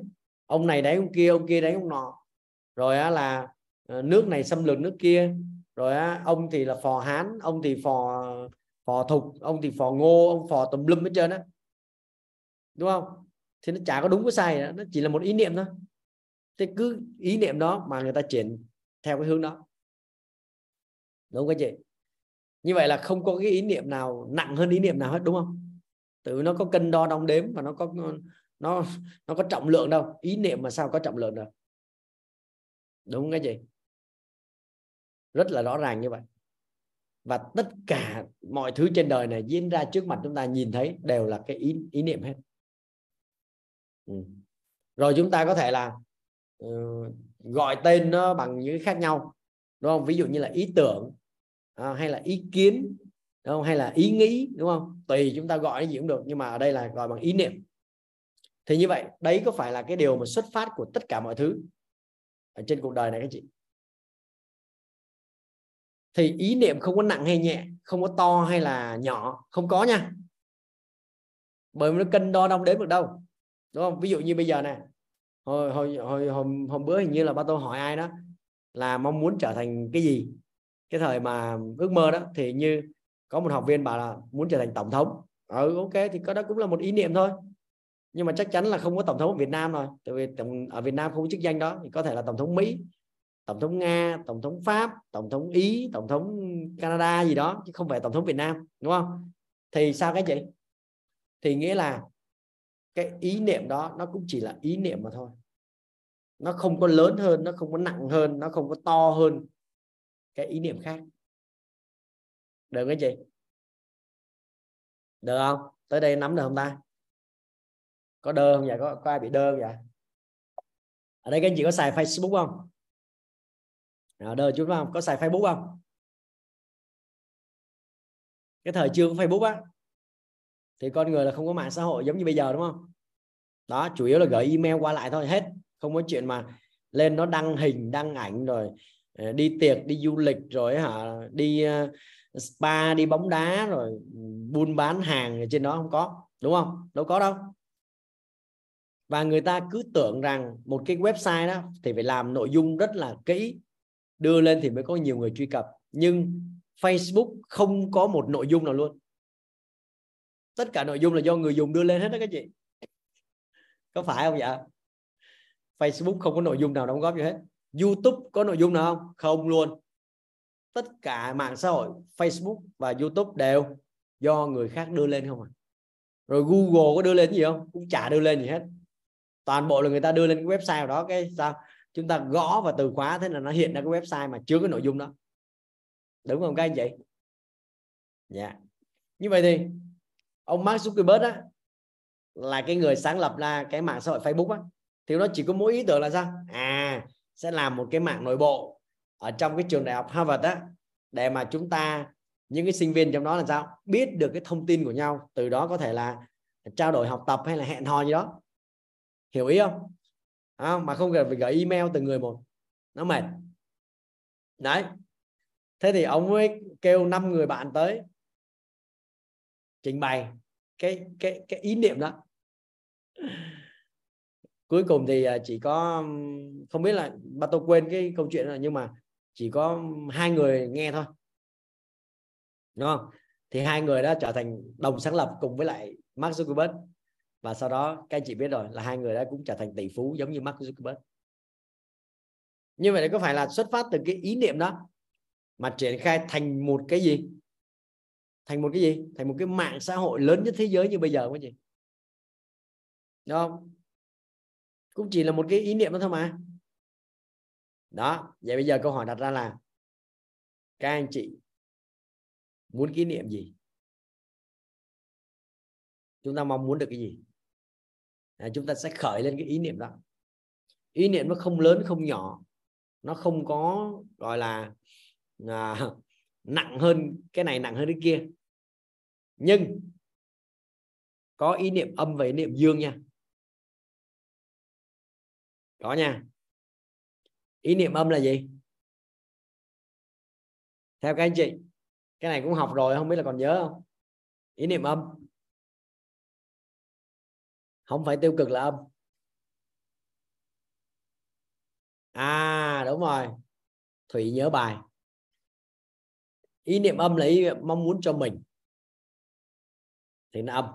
ông này đánh ông kia ông kia đánh ông nọ. Rồi á, là ờ, nước này xâm lược nước kia. Rồi á, ông thì là phò hán ông thì phò phò thục, ông thì phò ngô, ông phò tùm lum hết trơn á. Đúng không? Thì nó chả có đúng có sai nữa. nó chỉ là một ý niệm thôi. Thế cứ ý niệm đó mà người ta chuyển theo cái hướng đó. Đúng không các chị? Như vậy là không có cái ý niệm nào nặng hơn ý niệm nào hết, đúng không? Tự nó có cân đo đong đếm và nó có, nó nó có trọng lượng đâu. Ý niệm mà sao có trọng lượng được? Đúng không các chị? Rất là rõ ràng như vậy và tất cả mọi thứ trên đời này diễn ra trước mặt chúng ta nhìn thấy đều là cái ý ý niệm hết. Ừ. rồi chúng ta có thể là uh, gọi tên nó bằng những khác nhau đúng không? Ví dụ như là ý tưởng à, hay là ý kiến đúng không? Hay là ý nghĩ đúng không? Tùy chúng ta gọi gì cũng được nhưng mà ở đây là gọi bằng ý niệm. Thì như vậy đấy có phải là cái điều mà xuất phát của tất cả mọi thứ ở trên cuộc đời này các chị? Thì ý niệm không có nặng hay nhẹ không có to hay là nhỏ không có nha. Bởi vì nó cân đo đong đếm được đâu đúng không? Ví dụ như bây giờ này hồi hồi hồi hôm, hôm bữa hình như là ba tôi hỏi ai đó là mong muốn trở thành cái gì? Cái thời mà ước mơ đó thì như có một học viên bảo là muốn trở thành tổng thống. Ừ ok thì có đó cũng là một ý niệm thôi. Nhưng mà chắc chắn là không có tổng thống ở Việt Nam rồi tại vì ở Việt Nam không có chức danh đó thì có thể là tổng thống Mỹ tổng thống Nga tổng thống Pháp tổng thống Ý tổng thống Canada gì đó chứ không phải tổng thống Việt Nam đúng không? Thì sao cái chị? Thì nghĩa là cái ý niệm đó nó cũng chỉ là ý niệm mà thôi. Nó không có lớn hơn nó không có nặng hơn nó không có to hơn cái ý niệm khác. Được cái chị? Được không? Tới đây nắm được không ta? Có đơ không vậy? Có, có ai bị đơ không vậy? Ở đây các anh chị có xài Facebook không? À, đời chút không có xài Facebook không? Cái thời chưa có Facebook á thì con người là không có mạng xã hội giống như bây giờ đúng không? Đó chủ yếu là gửi email qua lại thôi hết. Không có chuyện mà lên nó đăng hình đăng ảnh rồi ờ, đi tiệc đi du lịch rồi hả đi ờ, spa đi bóng đá rồi ừ, buôn bán hàng ở trên đó không có đúng không? Đâu có đâu. Và người ta cứ tưởng rằng một cái website đó thì phải làm nội dung rất là kỹ đưa lên thì mới có nhiều người truy cập. Nhưng Facebook không có một nội dung nào luôn. Tất cả nội dung là do người dùng đưa lên hết đó các chị. Có phải không vậy Facebook không có nội dung nào đóng góp gì hết. YouTube có nội dung nào không? Không luôn. Tất cả mạng xã hội, Facebook và YouTube đều do người khác đưa lên không à? Rồi Google có đưa lên gì không? Cũng chả đưa lên gì hết. Toàn bộ là người ta đưa lên cái website đó, cái sao? Chúng ta gõ vào từ khóa thế là nó hiện ra cái website mà chứa cái nội dung đó. Đúng không các anh chị? Dạ. Yeah. như vậy thì ông Mark Zuckerberg á, là cái người sáng lập ra cái mạng xã hội Facebook á, thì nó chỉ có mỗi ý tưởng là sao? À sẽ làm một cái mạng nội bộ ở trong cái trường đại học Harvard á, để mà chúng ta, những cái sinh viên trong đó là sao? Biết được cái thông tin của nhau, từ đó có thể là trao đổi, học tập hay là hẹn hò gì đó. Hiểu ý không? À, mà không cần phải gửi email từng người một. Nó mệt. Đấy. Thế thì ông mới kêu năm người bạn tới. Trình bày cái cái cái ý niệm đó. Cuối cùng thì à, chỉ có không biết là bắt tôi quên cái câu chuyện rồi nhưng mà chỉ có hai người nghe thôi. Đúng không? Thì hai người đã trở thành đồng sáng lập cùng với lại Mark Zuckerberg và sau đó, các anh chị biết rồi là hai người đã cũng trở thành tỷ phú giống như Mark Zuckerberg. Như vậy có phải là xuất phát từ cái ý niệm đó mà triển khai thành một cái gì? Thành một cái gì? Thành một cái mạng xã hội lớn nhất thế giới như bây giờ không chị? Đúng không? Cũng chỉ là một cái ý niệm đó thôi mà. Đó, vậy bây giờ câu hỏi đặt ra là các anh chị muốn kỷ niệm gì? Chúng ta mong muốn được cái gì? À, chúng ta sẽ khởi lên cái ý niệm đó. Ý niệm nó không lớn không nhỏ. Nó không có gọi là à, nặng hơn cái này nặng hơn cái kia. Nhưng có ý niệm âm và ý niệm dương nha. Có nha. Ý niệm âm là gì? Theo các anh chị cái này cũng học rồi không biết là còn nhớ không? Ý niệm âm không phải tiêu cực là âm. À đúng rồi. Thủy nhớ bài. Ý niệm âm là ý mong muốn cho mình. Thì nó âm.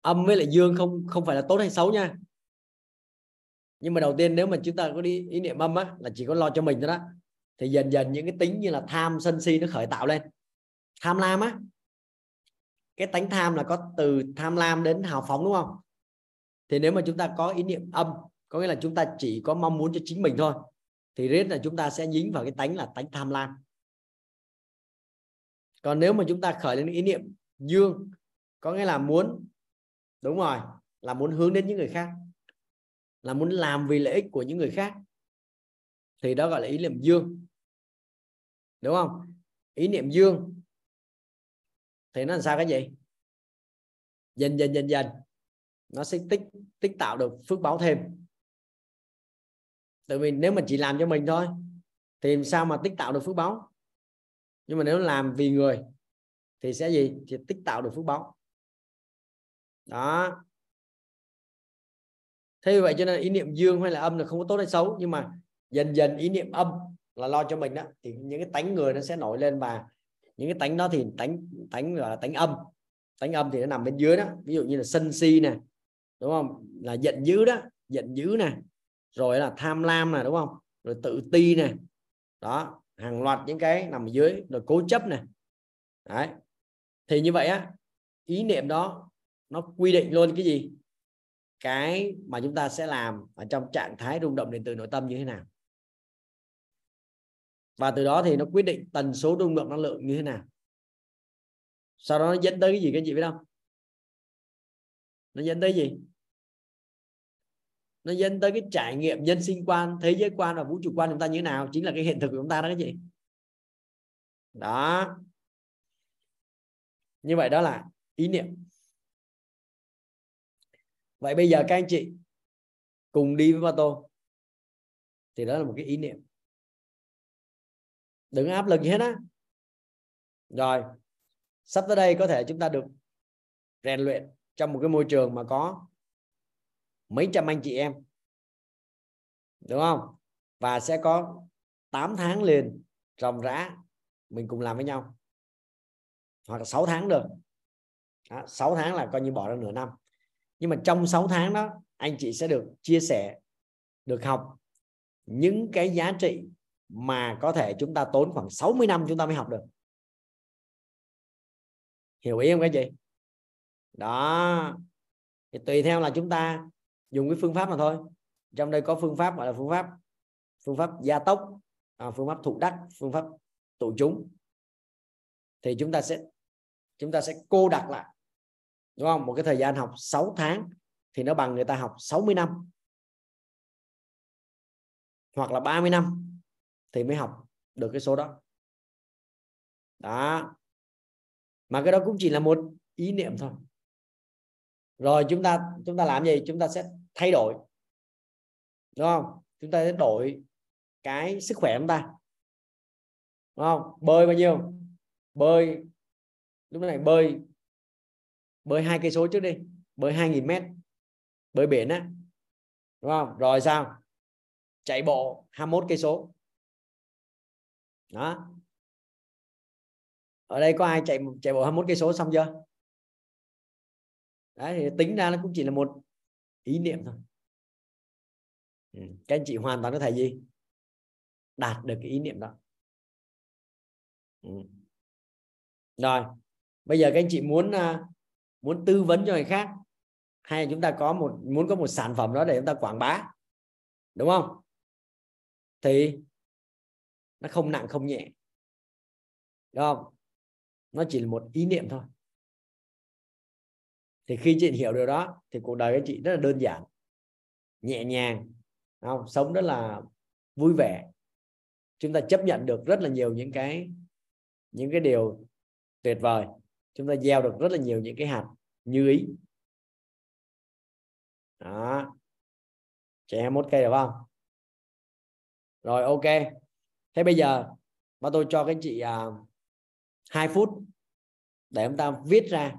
Âm với lại dương không không phải là tốt hay xấu nha. Nhưng mà đầu tiên nếu mà chúng ta có đi ý niệm âm á, là chỉ có lo cho mình thôi đó. Thì dần dần những cái tính như là tham, sân si nó khởi tạo lên. Tham lam á cái tánh tham là có từ tham lam đến hào phóng, đúng không? Thì nếu mà chúng ta có ý niệm âm, có nghĩa là chúng ta chỉ có mong muốn cho chính mình thôi, thì rất là chúng ta sẽ dính vào cái tánh là tánh tham lam. Còn nếu mà chúng ta khởi lên ý niệm dương, có nghĩa là muốn, đúng rồi, là muốn hướng đến những người khác, là muốn làm vì lợi ích của những người khác, thì đó gọi là ý niệm dương, đúng không? Ý niệm dương thì nó làm sao cái gì? Dần dần dần dần nó sẽ tích tích tạo được phước báo thêm. Tại vì nếu mình chỉ làm cho mình thôi, thì sao mà tích tạo được phước báo? Nhưng mà nếu làm vì người, thì sẽ gì? Thì tích tạo được phước báo. Đó. Thế vậy cho nên ý niệm dương hay là âm là không có tốt hay xấu, nhưng mà dần dần ý niệm âm là lo cho mình đó thì những cái tánh người nó sẽ nổi lên và những cái tánh đó thì tánh tánh gọi là tánh âm. Tánh âm thì nó nằm bên dưới đó. Ví dụ như là sân si nè, đúng không? Là giận dữ đó, giận dữ nè. Rồi là tham lam nè, đúng không? Rồi tự ti nè. Đó, hàng loạt những cái nằm dưới. Rồi cố chấp nè. Đấy. Thì như vậy á, ý niệm đó, nó quy định luôn cái gì? Cái mà chúng ta sẽ làm ở trong trạng thái rung động điện từ nội tâm như thế nào? Và từ đó thì nó quyết định tần số rung động năng lượng như thế nào. Sau đó nó dẫn tới cái gì các anh chị biết không? Nó dẫn tới gì? Nó dẫn tới cái trải nghiệm nhân sinh quan, thế giới quan và vũ trụ quan chúng ta như thế nào, chính là cái hiện thực của chúng ta đó các chị. Đó. Như vậy đó là ý niệm. Vậy bây giờ các anh chị cùng đi với ba tô thì đó là một cái ý niệm đừng áp lực gì hết á. Rồi sắp tới đây có thể chúng ta được rèn luyện trong một cái môi trường mà có mấy trăm anh chị em đúng không? Và sẽ có 8 tháng liền ròng rã mình cùng làm với nhau. Hoặc là 6 tháng được. Đó, 6 tháng là coi như bỏ ra nửa năm. Nhưng mà trong 6 tháng đó anh chị sẽ được chia sẻ được học những cái giá trị mà có thể chúng ta tốn khoảng 60 năm chúng ta mới học được. Hiểu ý không các chị? Đó. Thì tùy theo là chúng ta dùng cái phương pháp mà thôi. Trong đây có phương pháp gọi là phương pháp phương pháp gia tốc à, phương pháp thụ đắc phương pháp tụ chúng. Thì chúng ta sẽ chúng ta sẽ cô đặt lại đúng không? Một cái thời gian học 6 tháng thì nó bằng người ta học 60 năm hoặc là 30 năm thì mới học được cái số đó. Đó. Mà cái đó cũng chỉ là một ý niệm thôi. Rồi chúng ta chúng ta làm gì? Chúng ta sẽ thay đổi. Đúng không? Chúng ta sẽ đổi cái sức khỏe chúng ta. Đúng không? Bơi bao nhiêu? Bơi, lúc này bơi bơi hai cây số trước đi. Bơi hai nghìn mét. Bơi biển á. Đúng không? Rồi sao? Chạy bộ 21 cây số đó. Ở đây có ai chạy chạy bộ 21 cây số xong chưa? Đấy, thì tính ra nó cũng chỉ là một ý niệm thôi. Ừ. các anh chị hoàn toàn có thể gì? Đạt được cái ý niệm đó. Ừ. rồi, bây giờ các anh chị muốn à, muốn tư vấn cho người khác, hay chúng ta có một, muốn có một sản phẩm đó để chúng ta quảng bá, đúng không? Thì nó không nặng, không nhẹ. Đúng không? Nó chỉ là một ý niệm thôi. Thì khi chị hiểu điều đó, thì cuộc đời của chị rất là đơn giản, nhẹ nhàng không? sống rất là vui vẻ. Chúng ta chấp nhận được rất là nhiều những cái những cái điều tuyệt vời. Chúng ta gieo được rất là nhiều những cái hạt như ý. Đó. Trẻ 21 cây được không? Rồi, ok thế bây giờ ba tôi cho các chị uh, 2 phút để chúng ta viết ra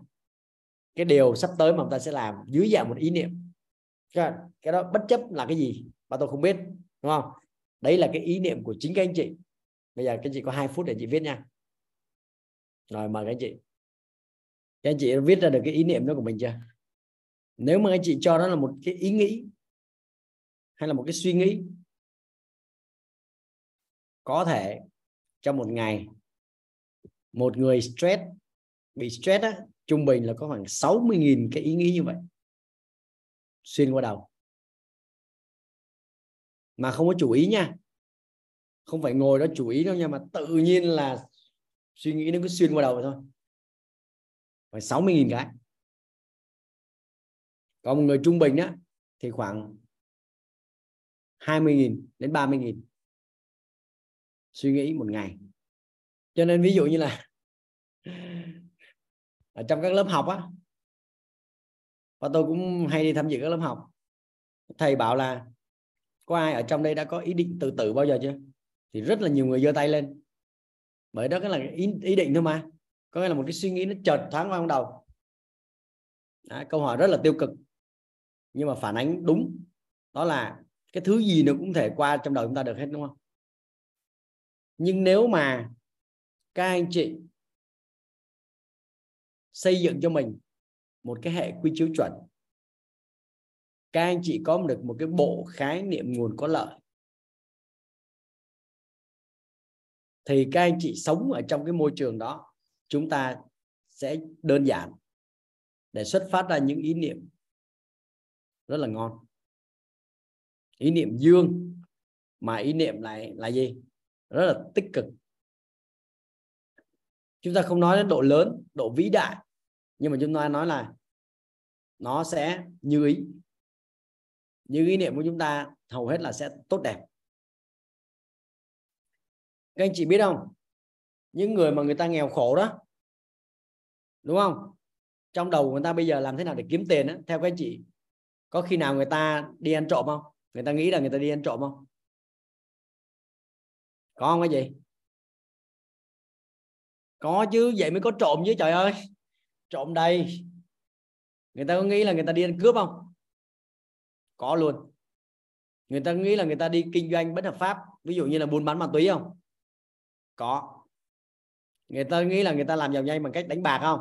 cái điều sắp tới mà chúng ta sẽ làm dưới dạng một ý niệm. Cái đó bất chấp là cái gì mà tôi không biết đúng không? Đấy là cái ý niệm của chính các anh chị. Bây giờ các anh chị có 2 phút để chị viết nha. Rồi mời các anh chị. Các anh chị viết ra được cái ý niệm đó của mình chưa? Nếu mà anh chị cho đó là một cái ý nghĩ hay là một cái suy nghĩ có thể trong một ngày một người stress bị stress á, trung bình là có khoảng 60.000 cái ý nghĩ như vậy. Xuyên qua đầu. Mà không có chú ý nha. Không phải ngồi đó chú ý đâu nha mà tự nhiên là suy nghĩ nó cứ xuyên qua đầu thôi. Phải 60.000 cái. Còn một người trung bình á thì khoảng 20.000 đến 30.000 suy nghĩ một ngày. Cho nên ví dụ như là ở trong các lớp học á và tôi cũng hay đi tham dự các lớp học. Thầy bảo là có ai ở trong đây đã có ý định tự tử bao giờ chưa? Thì rất là nhiều người giơ tay lên. Bởi đó cái là ý, ý định thôi mà. Có nghĩa là một cái suy nghĩ nó chợt thoáng qua trong đầu. Đó, câu hỏi rất là tiêu cực. Nhưng mà phản ánh đúng. Đó là cái thứ gì nó cũng thể qua trong đầu chúng ta được hết đúng không? Nhưng nếu mà các anh chị xây dựng cho mình một cái hệ quy chiếu chuẩn, các anh chị có được một cái bộ khái niệm nguồn có lợi, thì các anh chị sống ở trong cái môi trường đó, chúng ta sẽ đơn giản để xuất phát ra những ý niệm rất là ngon. Ý niệm dương, mà ý niệm lại là gì? Rất là tích cực. Chúng ta không nói đến độ lớn độ vĩ đại nhưng mà chúng ta nói là nó sẽ như ý. Như ý niệm của chúng ta hầu hết là sẽ tốt đẹp. Các anh chị biết không? Những người mà người ta nghèo khổ đó đúng không? Trong đầu của người ta bây giờ làm thế nào để kiếm tiền đó, theo các anh chị có khi nào người ta đi ăn trộm không? Người ta nghĩ là người ta đi ăn trộm không? Có không cái gì? Có chứ, vậy mới có trộm chứ, trời ơi. Trộm đây người ta có nghĩ là người ta đi ăn cướp không? Có luôn. Người ta nghĩ là người ta đi kinh doanh bất hợp pháp, ví dụ như là buôn bán ma túy không? Có. Người ta nghĩ là người ta làm giàu nhanh bằng cách đánh bạc không?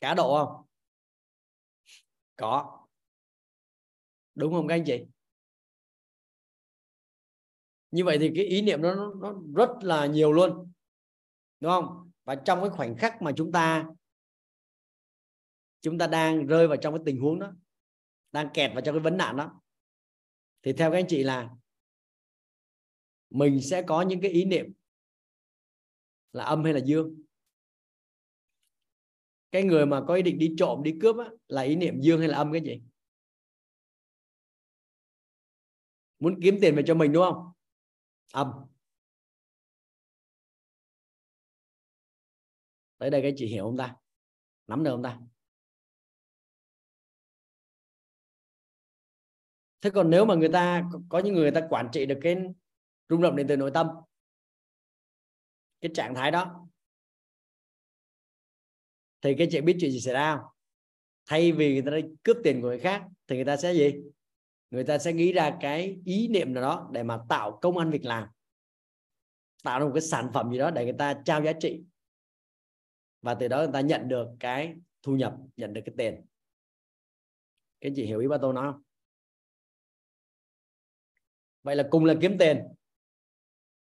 Cá độ không? Có. Đúng không các anh chị? Như vậy thì cái ý niệm nó, nó rất là nhiều luôn đúng không? Và trong cái khoảnh khắc mà chúng ta chúng ta đang rơi vào trong cái tình huống đó đang kẹt vào trong cái vấn nạn đó thì theo các anh chị là mình sẽ có những cái ý niệm là âm hay là dương. Cái người mà có ý định đi trộm đi cướp á, là ý niệm dương hay là âm cái gì muốn kiếm tiền về cho mình đúng không? Âm. Tới đây các chị hiểu không ta? Nắm được không ta? Thế còn nếu mà người ta có những người, người ta quản trị được cái rung động điện từ nội tâm cái trạng thái đó thì cái chị biết chuyện gì xảy ra không? Thay vì người ta đi cướp tiền của người khác thì người ta sẽ gì? Người ta sẽ nghĩ ra cái ý niệm nào đó để mà tạo công ăn việc làm. Tạo ra một cái sản phẩm gì đó để người ta trao giá trị. Và từ đó người ta nhận được cái thu nhập, nhận được cái tiền. Cái chị hiểu ý ba tôi nói không? Vậy là cùng là kiếm tiền.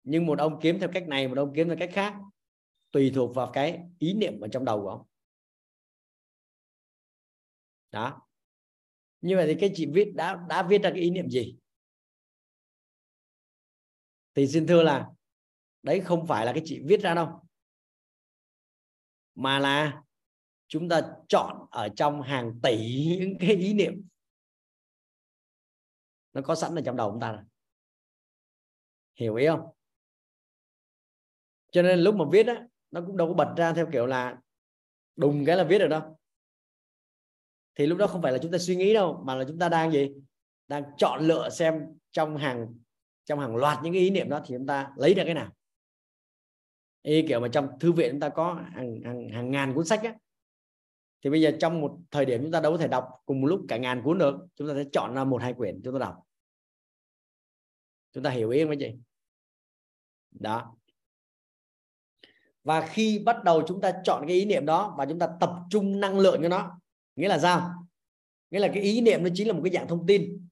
Nhưng một ông kiếm theo cách này, một ông kiếm theo cách khác, tùy thuộc vào cái ý niệm ở trong đầu của ông. Đó như vậy thì cái chị viết đã đã viết ra cái ý niệm gì? Thì xin thưa là đấy không phải là cái chị viết ra đâu. Mà là chúng ta chọn ở trong hàng tỷ những cái ý niệm. Nó có sẵn ở trong đầu chúng ta rồi. Hiểu ý không? Cho nên lúc mà viết á, nó cũng đâu có bật ra theo kiểu là đùng cái là viết được đâu thì lúc đó không phải là chúng ta suy nghĩ đâu mà là chúng ta đang gì? Đang chọn lựa xem trong hàng trong hàng loạt những cái ý niệm đó thì chúng ta lấy ra cái nào. Y kiểu mà trong thư viện chúng ta có hàng, hàng, hàng ngàn cuốn sách á. Thì bây giờ trong một thời điểm chúng ta đâu có thể đọc cùng một lúc cả ngàn cuốn được chúng ta sẽ chọn ra một hai quyển chúng ta đọc. Chúng ta hiểu ý không anh chị? Đó. Và khi bắt đầu chúng ta chọn cái ý niệm đó và chúng ta tập trung năng lượng cho nó nghĩa là sao? Nghĩa là cái ý niệm nó chính là một cái dạng thông tin.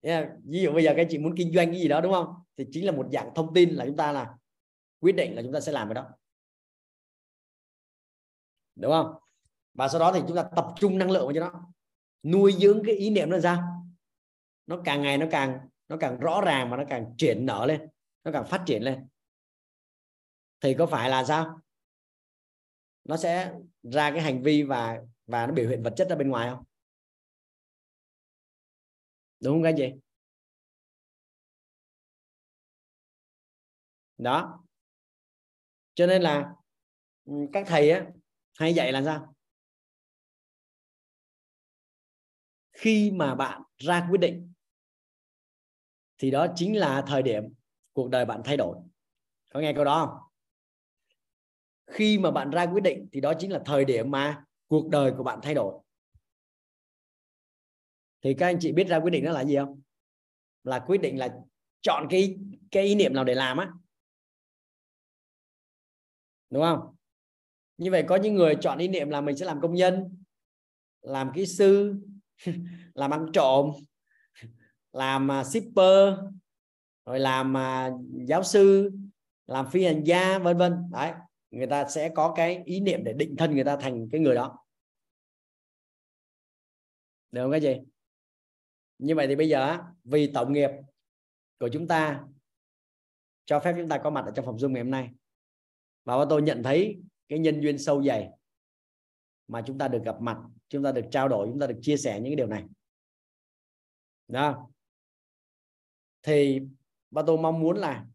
Yeah. ví dụ bây giờ các chị muốn kinh doanh cái gì đó, đúng không? Thì chính là một dạng thông tin là chúng ta là quyết định là chúng ta sẽ làm cái đó. Đúng không? Và sau đó thì chúng ta tập trung năng lượng vào cho nó. Nuôi dưỡng cái ý niệm nó ra. Nó càng ngày nó càng nó càng rõ ràng mà nó càng triển nở lên, nó càng phát triển lên. Thì có phải là sao? Nó sẽ ra cái hành vi và và nó biểu hiện vật chất ra bên ngoài không? Đúng không các anh chị? Đó. Cho nên là ừ, các thầy á, hay dạy là sao? Khi mà bạn ra quyết định, thì đó chính là thời điểm cuộc đời bạn thay đổi. Có nghe câu đó không? Khi mà bạn ra quyết định thì đó chính là thời điểm mà cuộc đời của bạn thay đổi. Thì các anh chị biết ra quyết định đó là gì không? Là quyết định là chọn cái cái ý niệm nào để làm á. Đúng không? Như vậy có những người chọn ý niệm là mình sẽ làm công nhân, làm kỹ sư, làm ăn trộm, làm à, shipper, rồi làm à, giáo sư, làm phi hành gia, vân vân. Đấy người ta sẽ có cái ý niệm để định thân người ta thành cái người đó. Được không cái gì như vậy thì bây giờ vì tổng nghiệp của chúng ta, cho phép chúng ta có mặt ở trong phòng zoom ngày hôm nay. Và tôi nhận thấy cái nhân duyên sâu dày mà chúng ta được gặp mặt, chúng ta được trao đổi, chúng ta được chia sẻ những cái điều này. Đó. Thì ba tôi mong muốn là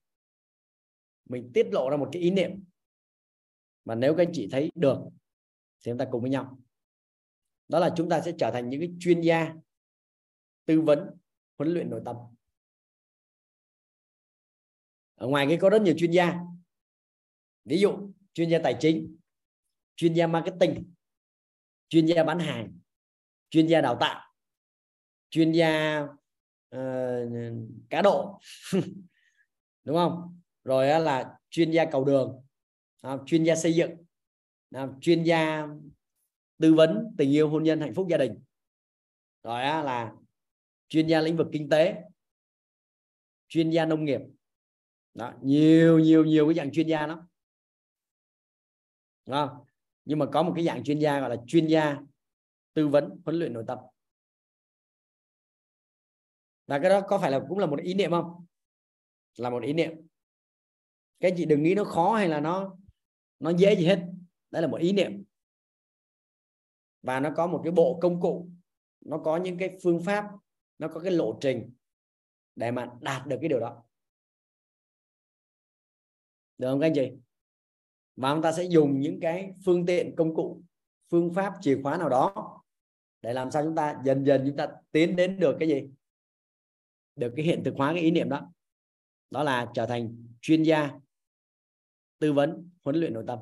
mình tiết lộ ra một cái ý niệm mà nếu các anh chị thấy được thì chúng ta cùng với nhau. Đó là chúng ta sẽ trở thành những cái chuyên gia tư vấn huấn luyện nội tâm. Ở ngoài cái có rất nhiều chuyên gia. Ví dụ chuyên gia tài chính chuyên gia marketing chuyên gia bán hàng chuyên gia đào tạo chuyên gia uh, cá độ. Đúng không? Rồi là chuyên gia cầu đường chuyên gia xây dựng. Chuyên gia tư vấn tình yêu hôn nhân hạnh phúc gia đình. Rồi là chuyên gia lĩnh vực kinh tế chuyên gia nông nghiệp. Đó, nhiều nhiều nhiều cái dạng chuyên gia đó nhưng mà có một cái dạng chuyên gia gọi là chuyên gia tư vấn huấn luyện nội tâm. Và cái đó có phải là cũng là một ý niệm không? Là một ý niệm. Cái chị đừng nghĩ nó khó hay là nó nó dễ gì hết. Đấy là một ý niệm. Và nó có một cái bộ công cụ. Nó có những cái phương pháp. Nó có cái lộ trình để mà đạt được cái điều đó. Được không các anh chị? Và chúng ta sẽ dùng những cái phương tiện, công cụ, phương pháp, chìa khóa nào đó để làm sao chúng ta dần dần chúng ta tiến đến được cái gì? Được cái hiện thực hóa cái ý niệm đó. Đó là trở thành chuyên gia tư vấn huấn luyện nội tâm.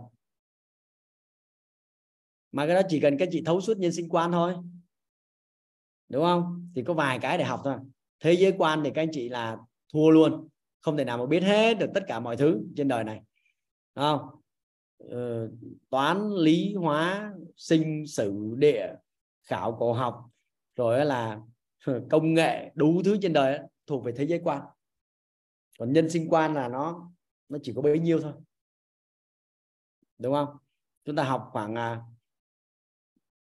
Mà cái đó chỉ cần các chị thấu suốt nhân sinh quan thôi. Đúng không? Thì có vài cái để học thôi. Thế giới quan thì các anh chị là thua luôn. Không thể nào mà biết hết được tất cả mọi thứ trên đời này. Đúng không? Ừ, toán lý hóa sinh sử địa khảo cổ học. Rồi là công nghệ đủ thứ trên đời thuộc về thế giới quan. Còn nhân sinh quan là nó nó chỉ có bấy nhiêu thôi đúng không? Chúng ta học khoảng à,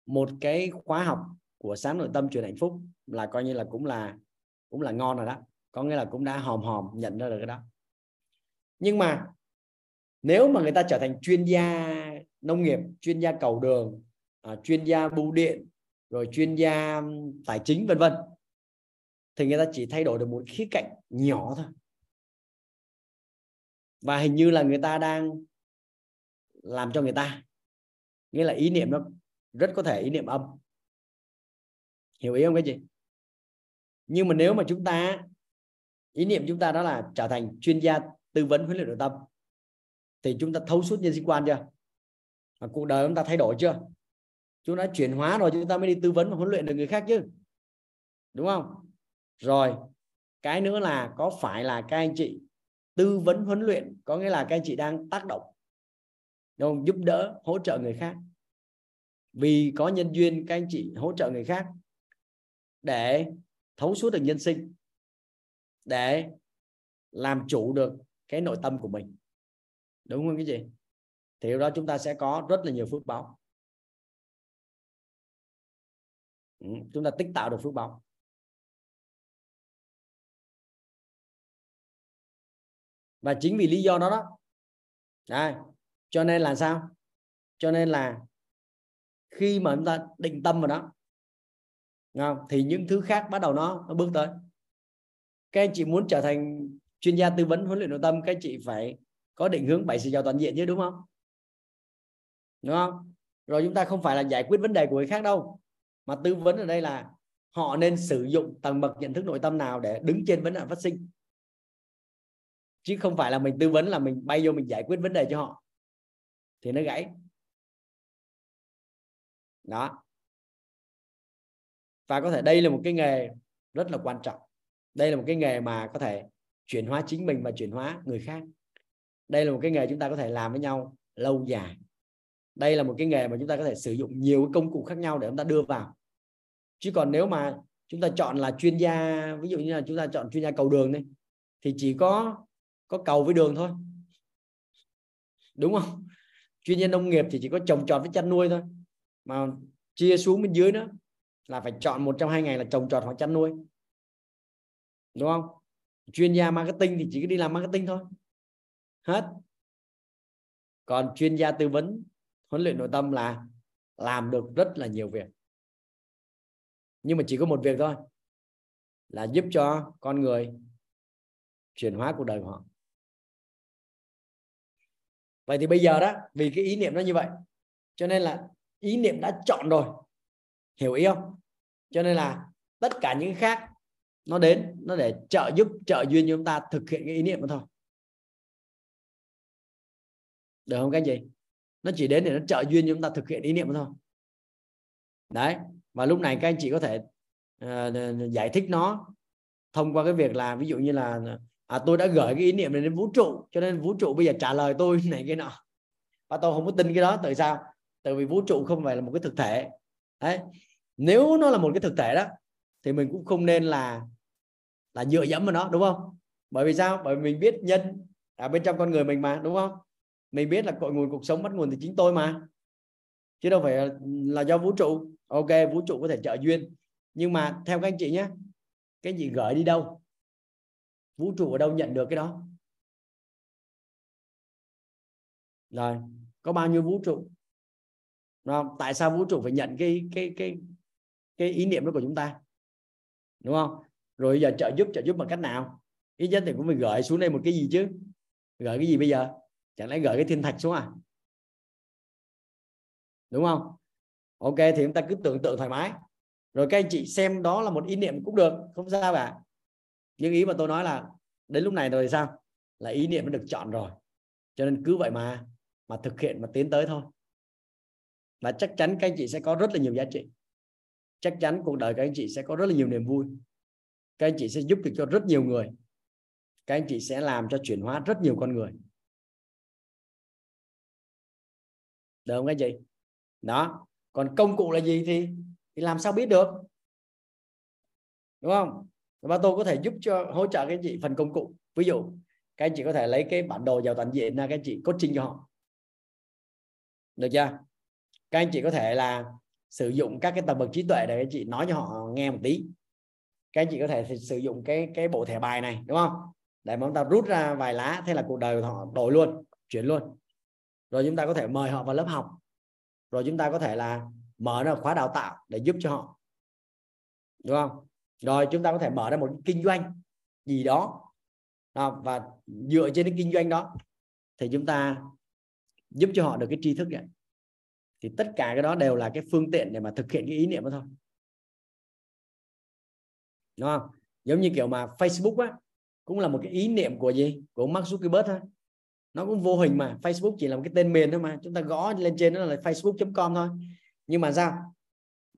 một cái khóa học của sáng nội tâm truyền hạnh phúc là coi như là cũng là cũng là ngon rồi đó. Có nghĩa là cũng đã hòm hòm nhận ra được cái đó. Nhưng mà nếu mà người ta trở thành chuyên gia nông nghiệp chuyên gia cầu đường à, chuyên gia bưu điện rồi chuyên gia tài chính vân vân thì người ta chỉ thay đổi được một khía cạnh nhỏ thôi. Và hình như là người ta đang làm cho người ta. Nghĩa là ý niệm nó rất có thể ý niệm âm. Hiểu ý không cái gì nhưng mà nếu mà chúng ta, ý niệm chúng ta đó là trở thành chuyên gia tư vấn huấn luyện nội tâm, thì chúng ta thấu suốt nhân sinh quan chưa? Và cuộc đời chúng ta thay đổi chưa? Chúng ta chuyển hóa rồi chúng ta mới đi tư vấn và huấn luyện được người khác chứ. Đúng không? Rồi, cái nữa là có phải là các anh chị tư vấn huấn luyện, có nghĩa là các anh chị đang tác động đúng không? giúp đỡ hỗ trợ người khác. Vì có nhân duyên các anh chị hỗ trợ người khác để thấu suốt được nhân sinh để làm chủ được cái nội tâm của mình. Đúng không cái gì? Thì đó chúng ta sẽ có rất là nhiều phước báo. Ừ, chúng ta tích tạo được phước báo. Và chính vì lý do đó đó Đây, cho nên là sao? Cho nên là khi mà chúng ta định tâm vào đó không? thì những thứ khác bắt đầu nó nó bước tới. Các anh chị muốn trở thành chuyên gia tư vấn huấn luyện nội tâm, các anh chị phải có định hướng bảy sự giàu toàn diện chứ, đúng không? Đúng không? Rồi chúng ta không phải là giải quyết vấn đề của người khác đâu, mà tư vấn ở đây là họ nên sử dụng tầng bậc nhận thức nội tâm nào để đứng trên vấn đề phát sinh. Chứ không phải là mình tư vấn là mình bay vô mình giải quyết vấn đề cho họ thì nó gãy. Đó. Và có thể đây là một cái nghề rất là quan trọng. Đây là một cái nghề mà có thể chuyển hóa chính mình và chuyển hóa người khác. Đây là một cái nghề chúng ta có thể làm với nhau lâu dài. Đây là một cái nghề mà chúng ta có thể sử dụng nhiều công cụ khác nhau để chúng ta đưa vào. Chứ còn nếu mà chúng ta chọn là chuyên gia, ví dụ như là chúng ta chọn chuyên gia cầu đường đi, thì chỉ có có cầu với đường thôi. Đúng không? Chuyên gia nông nghiệp thì chỉ có trồng trọt với chăn nuôi thôi. Mà chia xuống bên dưới nữa là phải chọn một trong hai ngày là trồng trọt hoặc chăn nuôi. Đúng không? Chuyên gia marketing thì chỉ có đi làm marketing thôi. Hết. Còn chuyên gia tư vấn, huấn luyện nội tâm là làm được rất là nhiều việc. Nhưng mà chỉ có một việc thôi, là giúp cho con người chuyển hóa cuộc đời của họ vậy thì bây giờ đó vì cái ý niệm nó như vậy cho nên là ý niệm đã chọn rồi. Hiểu ý không? Cho nên là tất cả những khác nó đến nó để trợ giúp trợ duyên cho chúng ta thực hiện cái ý niệm đó thôi. Được không các anh chị? Nó chỉ đến để nó trợ duyên cho chúng ta thực hiện ý niệm đó thôi. Đấy và lúc này các anh chị có thể uh, giải thích nó thông qua cái việc là ví dụ như là à, tôi đã gửi cái ý niệm này đến vũ trụ cho nên vũ trụ bây giờ trả lời tôi này cái nọ. Và tôi không có tin cái đó tại sao? Tại vì vũ trụ không phải là một cái thực thể. Đấy. Nếu nó là một cái thực thể đó thì mình cũng không nên là là dựa dẫm vào nó đúng không? Bởi vì sao? Bởi vì mình biết nhân ở bên trong con người mình mà đúng không? Mình biết là cội nguồn cuộc sống bắt nguồn từ chính tôi mà. Chứ đâu phải là do vũ trụ. Ok vũ trụ có thể trợ duyên. Nhưng mà theo các anh chị nhé cái gì gửi đi đâu? Vũ trụ ở đâu nhận được cái đó? Rồi, có bao nhiêu vũ trụ? Đúng không? tại sao vũ trụ phải nhận cái cái cái cái ý niệm đó của chúng ta? Đúng không? Rồi giờ trợ giúp trợ giúp bằng cách nào? Ý nhất thì cũng phải gửi xuống đây một cái gì chứ? Gửi cái gì bây giờ? Chẳng lẽ gửi cái thiên thạch xuống à? Đúng không? Ok, thì chúng ta cứ tưởng tượng thoải mái. Rồi các anh chị xem đó là một ý niệm cũng được. Không sao cả nhưng ý mà tôi nói là đến lúc này rồi thì sao? Là ý niệm nó được chọn rồi. Cho nên cứ vậy mà mà thực hiện mà tiến tới thôi. Và chắc chắn các anh chị sẽ có rất là nhiều giá trị. Chắc chắn cuộc đời các anh chị sẽ có rất là nhiều niềm vui. Các anh chị sẽ giúp được cho rất nhiều người. Các anh chị sẽ làm cho chuyển hóa rất nhiều con người. Được không các anh chị? Đó. Còn công cụ là gì thì thì làm sao biết được? Đúng không? Và tôi có thể giúp cho, hỗ trợ các anh chị phần công cụ. Ví dụ, các anh chị có thể lấy cái bản đồ giàu toàn diện ra, các anh chị coaching cho họ. Được chưa? Các anh chị có thể là sử dụng các cái tầng bậc trí tuệ để các anh chị nói cho họ nghe một tí. Các anh chị có thể sử dụng cái cái bộ thẻ bài này, đúng không? Để mà chúng ta rút ra vài lá, thế là cuộc đời họ đổi luôn, chuyển luôn. Rồi chúng ta có thể mời họ vào lớp học. Rồi chúng ta có thể là mở ra khóa đào tạo để giúp cho họ. Đúng không? Rồi chúng ta có thể mở ra một kinh doanh gì đó. Và dựa trên cái kinh doanh đó thì chúng ta giúp cho họ được cái tri thức này thì tất cả cái đó đều là cái phương tiện để mà thực hiện cái ý niệm đó thôi. Đúng không? Giống như kiểu mà Facebook á, cũng là một cái ý niệm của gì? Của Mark Zuckerberg thôi. Nó cũng vô hình mà, Facebook chỉ là một cái tên miền thôi mà. Chúng ta gõ lên trên nó là facebook.com thôi. Nhưng mà sao?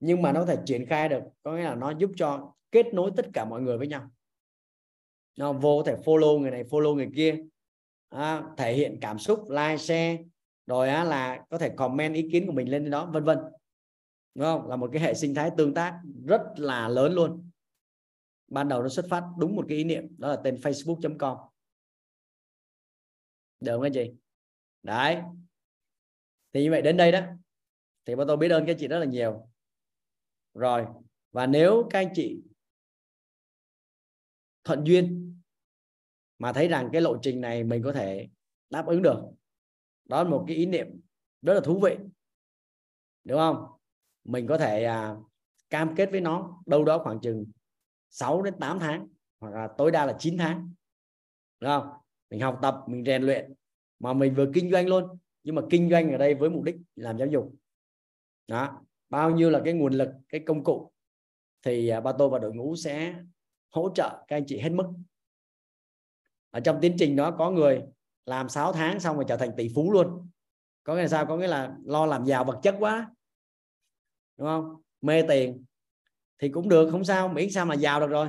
Nhưng mà nó có thể triển khai được, có nghĩa là nó giúp cho kết nối tất cả mọi người với nhau. Nó vô có thể follow người này follow người kia. À, thể hiện cảm xúc like share rồi á, là có thể comment ý kiến của mình lên đó vân vân. Đúng không? Là một cái hệ sinh thái tương tác rất là lớn luôn. Ban đầu nó xuất phát đúng một cái ý niệm đó là tên facebook.com được không anh chị? Đấy. Thì như vậy đến đây đó. Thì bọn tôi biết ơn các chị rất là nhiều. Rồi và nếu các anh chị thuận duyên mà thấy rằng cái lộ trình này mình có thể đáp ứng được. Đó là một cái ý niệm rất là thú vị đúng không? Mình có thể à, cam kết với nó đâu đó khoảng chừng 6 đến 8 tháng hoặc là tối đa là 9 tháng đúng không? Mình học tập mình rèn luyện mà mình vừa kinh doanh luôn nhưng mà kinh doanh ở đây với mục đích làm giáo dục. Đó bao nhiêu là cái nguồn lực cái công cụ thì à, ba tô và đội ngũ sẽ hỗ trợ các anh chị hết mức. Ở trong tiến trình đó có người làm 6 tháng xong rồi trở thành tỷ phú luôn. Có nghĩa là sao? Có nghĩa là lo làm giàu vật chất quá. Đúng không? Mê tiền thì cũng được không sao miễn sao mà giàu được rồi.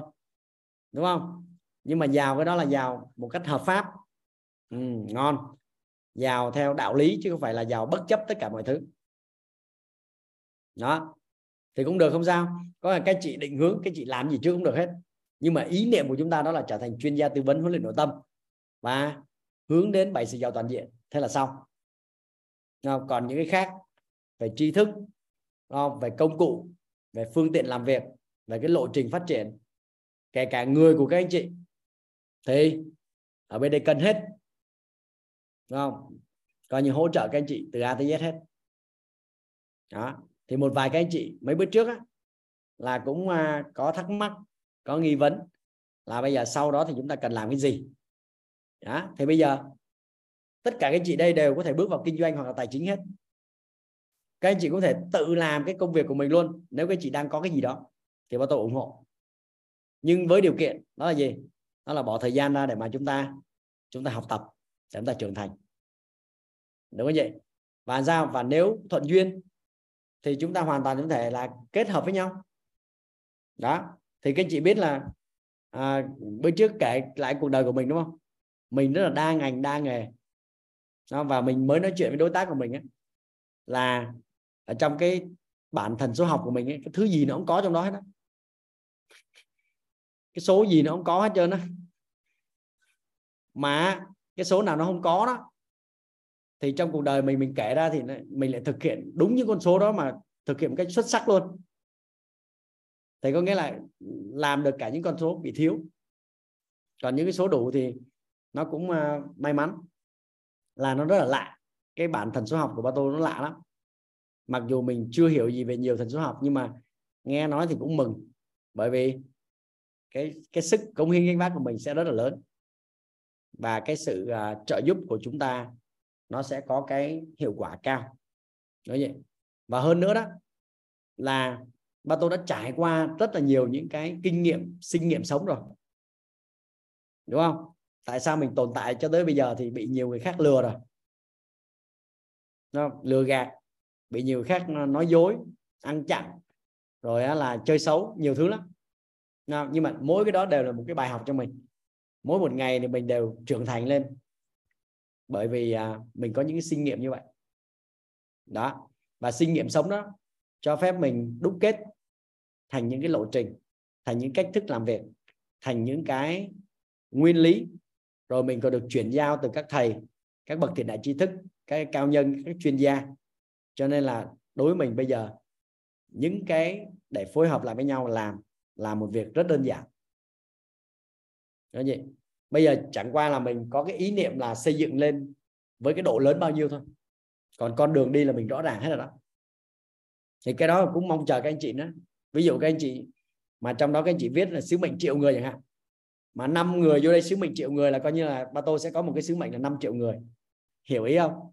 Đúng không? Nhưng mà giàu cái đó là giàu một cách hợp pháp. Ừ, ngon. Giàu theo đạo lý chứ không phải là giàu bất chấp tất cả mọi thứ. Đó. Thì cũng được không sao. Có là các chị định hướng cái chị làm gì trước cũng được hết nhưng mà ý niệm của chúng ta đó là trở thành chuyên gia tư vấn huấn luyện nội tâm và hướng đến bảy sự giàu toàn diện. Thế là xong. Còn những cái khác về tri thức về công cụ về phương tiện làm việc về cái lộ trình phát triển kể cả người của các anh chị thì ở bên đây cần hết. Đúng không? Coi như hỗ trợ các anh chị từ A tới Z hết. Đó. Thì một vài các anh chị mấy bữa trước á, là cũng à, có thắc mắc có nghi vấn là bây giờ sau đó thì chúng ta cần làm cái gì? Đó. thì bây giờ tất cả các anh chị đây đều có thể bước vào kinh doanh hoặc là tài chính hết. Các anh chị có thể tự làm cái công việc của mình luôn, nếu các anh chị đang có cái gì đó thì bọn tôi ủng hộ. Nhưng với điều kiện đó là gì? Đó là bỏ thời gian ra để mà chúng ta chúng ta học tập, để chúng ta trưởng thành. Đúng không vậy và sao? Và nếu thuận duyên thì chúng ta hoàn toàn có thể là kết hợp với nhau. Đó thì các anh chị biết là à, bữa trước kể lại cuộc đời của mình đúng không? Mình rất là đa ngành đa nghề. Đó, và mình mới nói chuyện với đối tác của mình ấy, là ở trong cái bản thần số học của mình ấy, cái thứ gì nó cũng có trong đó hết đó cái số gì nó cũng có hết trơn á. Mà cái số nào nó không có đó thì trong cuộc đời mình mình kể ra thì mình lại thực hiện đúng những con số đó mà thực hiện một cách xuất sắc luôn thì có nghĩa là làm được cả những con số bị thiếu. Còn những cái số đủ thì nó cũng uh, may mắn là nó rất là lạ. Cái bản thần số học của ba tôi nó lạ lắm. Mặc dù mình chưa hiểu gì về nhiều thần số học nhưng mà nghe nói thì cũng mừng. Bởi vì cái cái sức cống hiến gánh vác của mình sẽ rất là lớn. Và cái sự uh, trợ giúp của chúng ta nó sẽ có cái hiệu quả cao. Nói vậy. Và hơn nữa đó là và tôi đã trải qua rất là nhiều những cái kinh nghiệm, sinh nghiệm sống rồi. Đúng không? Tại sao mình tồn tại cho tới bây giờ thì bị nhiều người khác lừa rồi. Nó lừa gạt, bị nhiều người khác nói dối, ăn chặn, rồi là chơi xấu, nhiều thứ lắm. Nhưng mà mỗi cái đó đều là một cái bài học cho mình. Mỗi một ngày thì mình đều trưởng thành lên. Bởi vì à, mình có những cái sinh nghiệm như vậy. Đó. Và sinh nghiệm sống đó cho phép mình đúc kết thành những cái lộ trình thành những cách thức làm việc thành những cái nguyên lý. Rồi mình còn được chuyển giao từ các thầy các bậc thiện đại tri thức các cao nhân các chuyên gia. Cho nên là đối với mình bây giờ những cái để phối hợp lại với nhau làm là một việc rất đơn giản. Đó vậy, bây giờ chẳng qua là mình có cái ý niệm là xây dựng lên với cái độ lớn bao nhiêu thôi. Còn con đường đi là mình rõ ràng hết rồi đó. Thì cái đó cũng mong chờ các anh chị nữa ví dụ các anh chị mà trong đó các anh chị viết là sứ mệnh triệu người chẳng hạn mà năm người vô đây sứ mệnh triệu người là coi như là ba tô sẽ có một cái sứ mệnh là 5 triệu người. Hiểu ý không?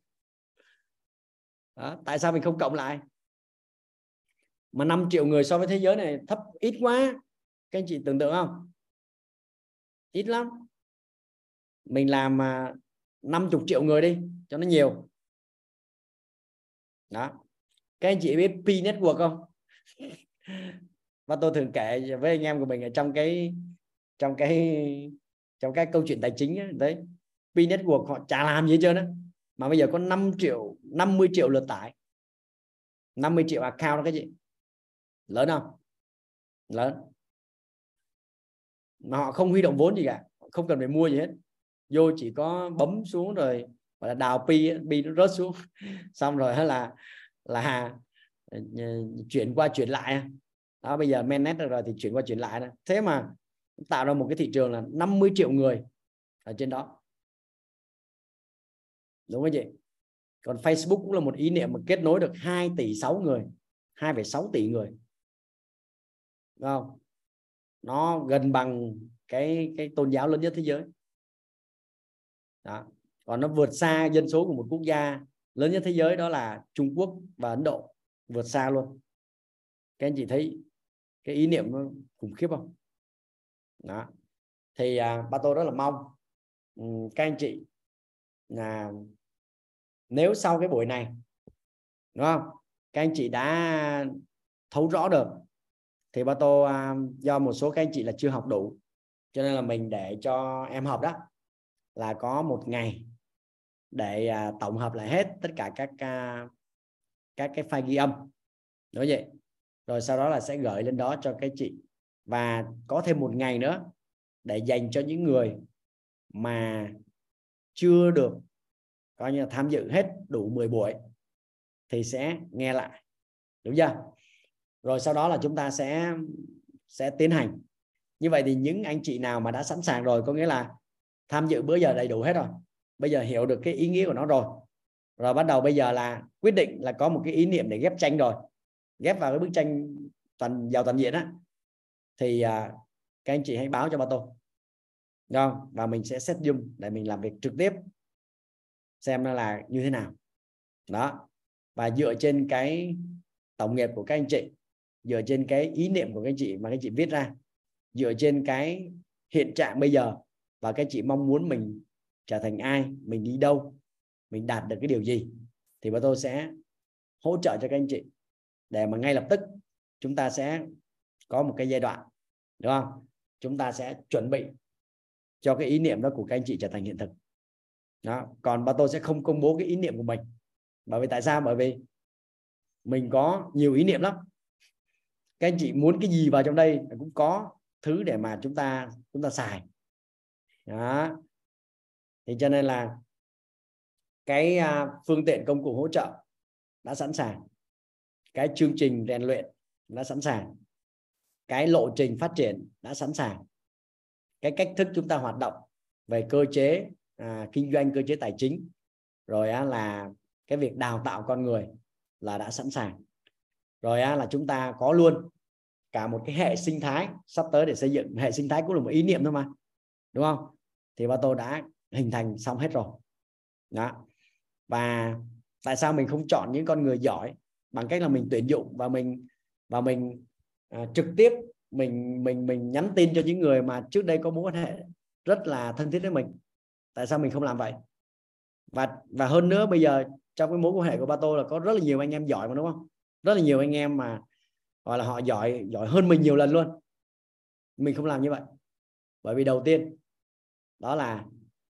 Đó, tại sao mình không cộng lại? Mà 5 triệu người so với thế giới này thấp ít quá. Các anh chị tưởng tượng không? Ít lắm. Mình làm mà 50 triệu người đi cho nó nhiều. Đó. Các anh chị biết P network không và tôi thường kể với anh em của mình ở trong cái trong cái trong cái câu chuyện tài chính ấy, đấy P network họ chả làm gì hết trơn á. Mà bây giờ có 5 triệu 50 triệu lượt tải. 50 triệu account đó cái gì lớn không? Lớn. Mà họ không huy động vốn gì cả không cần phải mua gì hết. Vô chỉ có bấm xuống rồi gọi là đào pi pi nó rớt xuống. Xong rồi là là Ờ, chuyển qua chuyển lại đó bây giờ mainnet rồi thì chuyển qua chuyển lại đó. thế mà tạo ra một cái thị trường là 50 triệu người ở trên đó. Đúng không chị? Còn Facebook cũng là một ý niệm mà kết nối được 2 tỷ 6 người 2,6 tỷ người. Đúng không? Nó gần bằng cái cái tôn giáo lớn nhất thế giới. Đó. còn nó vượt xa dân số của một quốc gia lớn nhất thế giới đó là Trung Quốc và Ấn Độ vượt xa luôn. Các anh chị thấy cái ý niệm nó khủng khiếp không? Đó. Thì à, ba tôi rất là mong um, các anh chị là nếu sau cái buổi này đúng không? Các anh chị đã thấu rõ được thì ba tô à, do một số các anh chị là chưa học đủ cho nên là mình để cho em học đó là có một ngày để à, tổng hợp lại hết tất cả các à, các cái file ghi âm. Đúng vậy. Rồi sau đó là sẽ gửi lên đó cho các chị. Và có thêm một ngày nữa để dành cho những người mà chưa được, coi như là, tham dự hết đủ 10 buổi thì sẽ nghe lại. Đúng chưa? Rồi sau đó là chúng ta sẽ sẽ tiến hành. Như vậy thì những anh chị nào mà đã sẵn sàng rồi, có nghĩa là tham dự bữa giờ đầy đủ hết rồi. Bây giờ hiểu được cái ý nghĩa của nó rồi rồi bắt đầu bây giờ là quyết định là có một cái ý niệm để ghép tranh rồi. Ghép vào cái bức tranh toàn giàu toàn diện á. Thì à, các anh chị hãy báo cho ba tôi không? Và mình sẽ set zoom để mình làm việc trực tiếp xem nó là như thế nào. Đó. Và dựa trên cái tổng nghiệp của các anh chị dựa trên cái ý niệm của các anh chị mà các anh chị viết ra dựa trên cái hiện trạng bây giờ và các anh chị mong muốn mình trở thành ai mình đi đâu mình đạt được cái điều gì thì bọn tôi sẽ hỗ trợ cho các anh chị để mà ngay lập tức chúng ta sẽ có một cái giai đoạn, đúng không? Chúng ta sẽ chuẩn bị cho cái ý niệm đó của các anh chị trở thành hiện thực. Đó, còn bà tôi sẽ không công bố cái ý niệm của mình. Bởi vì tại sao? Bởi vì mình có nhiều ý niệm lắm. Các anh chị muốn cái gì vào trong đây cũng có thứ để mà chúng ta chúng ta xài. Đó. Thì cho nên là cái à, phương tiện công cụ hỗ trợ đã sẵn sàng. Cái chương trình rèn luyện đã sẵn sàng. Cái lộ trình phát triển đã sẵn sàng. Cái cách thức chúng ta hoạt động về cơ chế à, kinh doanh cơ chế tài chính rồi á, là cái việc đào tạo con người là đã sẵn sàng. Rồi á, là chúng ta có luôn cả một cái hệ sinh thái sắp tới để xây dựng. Hệ sinh thái cũng là một ý niệm thôi mà đúng không? Thì ba tôi đã hình thành xong hết rồi. Đó và tại sao mình không chọn những con người giỏi? Bằng cách là mình tuyển dụng và mình và mình à, trực tiếp mình mình mình nhắn tin cho những người mà trước đây có mối quan hệ rất là thân thiết với mình. Tại sao mình không làm vậy? Và và hơn nữa bây giờ trong cái mối quan hệ của ba tôi là có rất là nhiều anh em giỏi mà đúng không? Rất là nhiều anh em mà gọi là họ giỏi giỏi hơn mình nhiều lần luôn. Mình không làm như vậy. Bởi vì đầu tiên đó là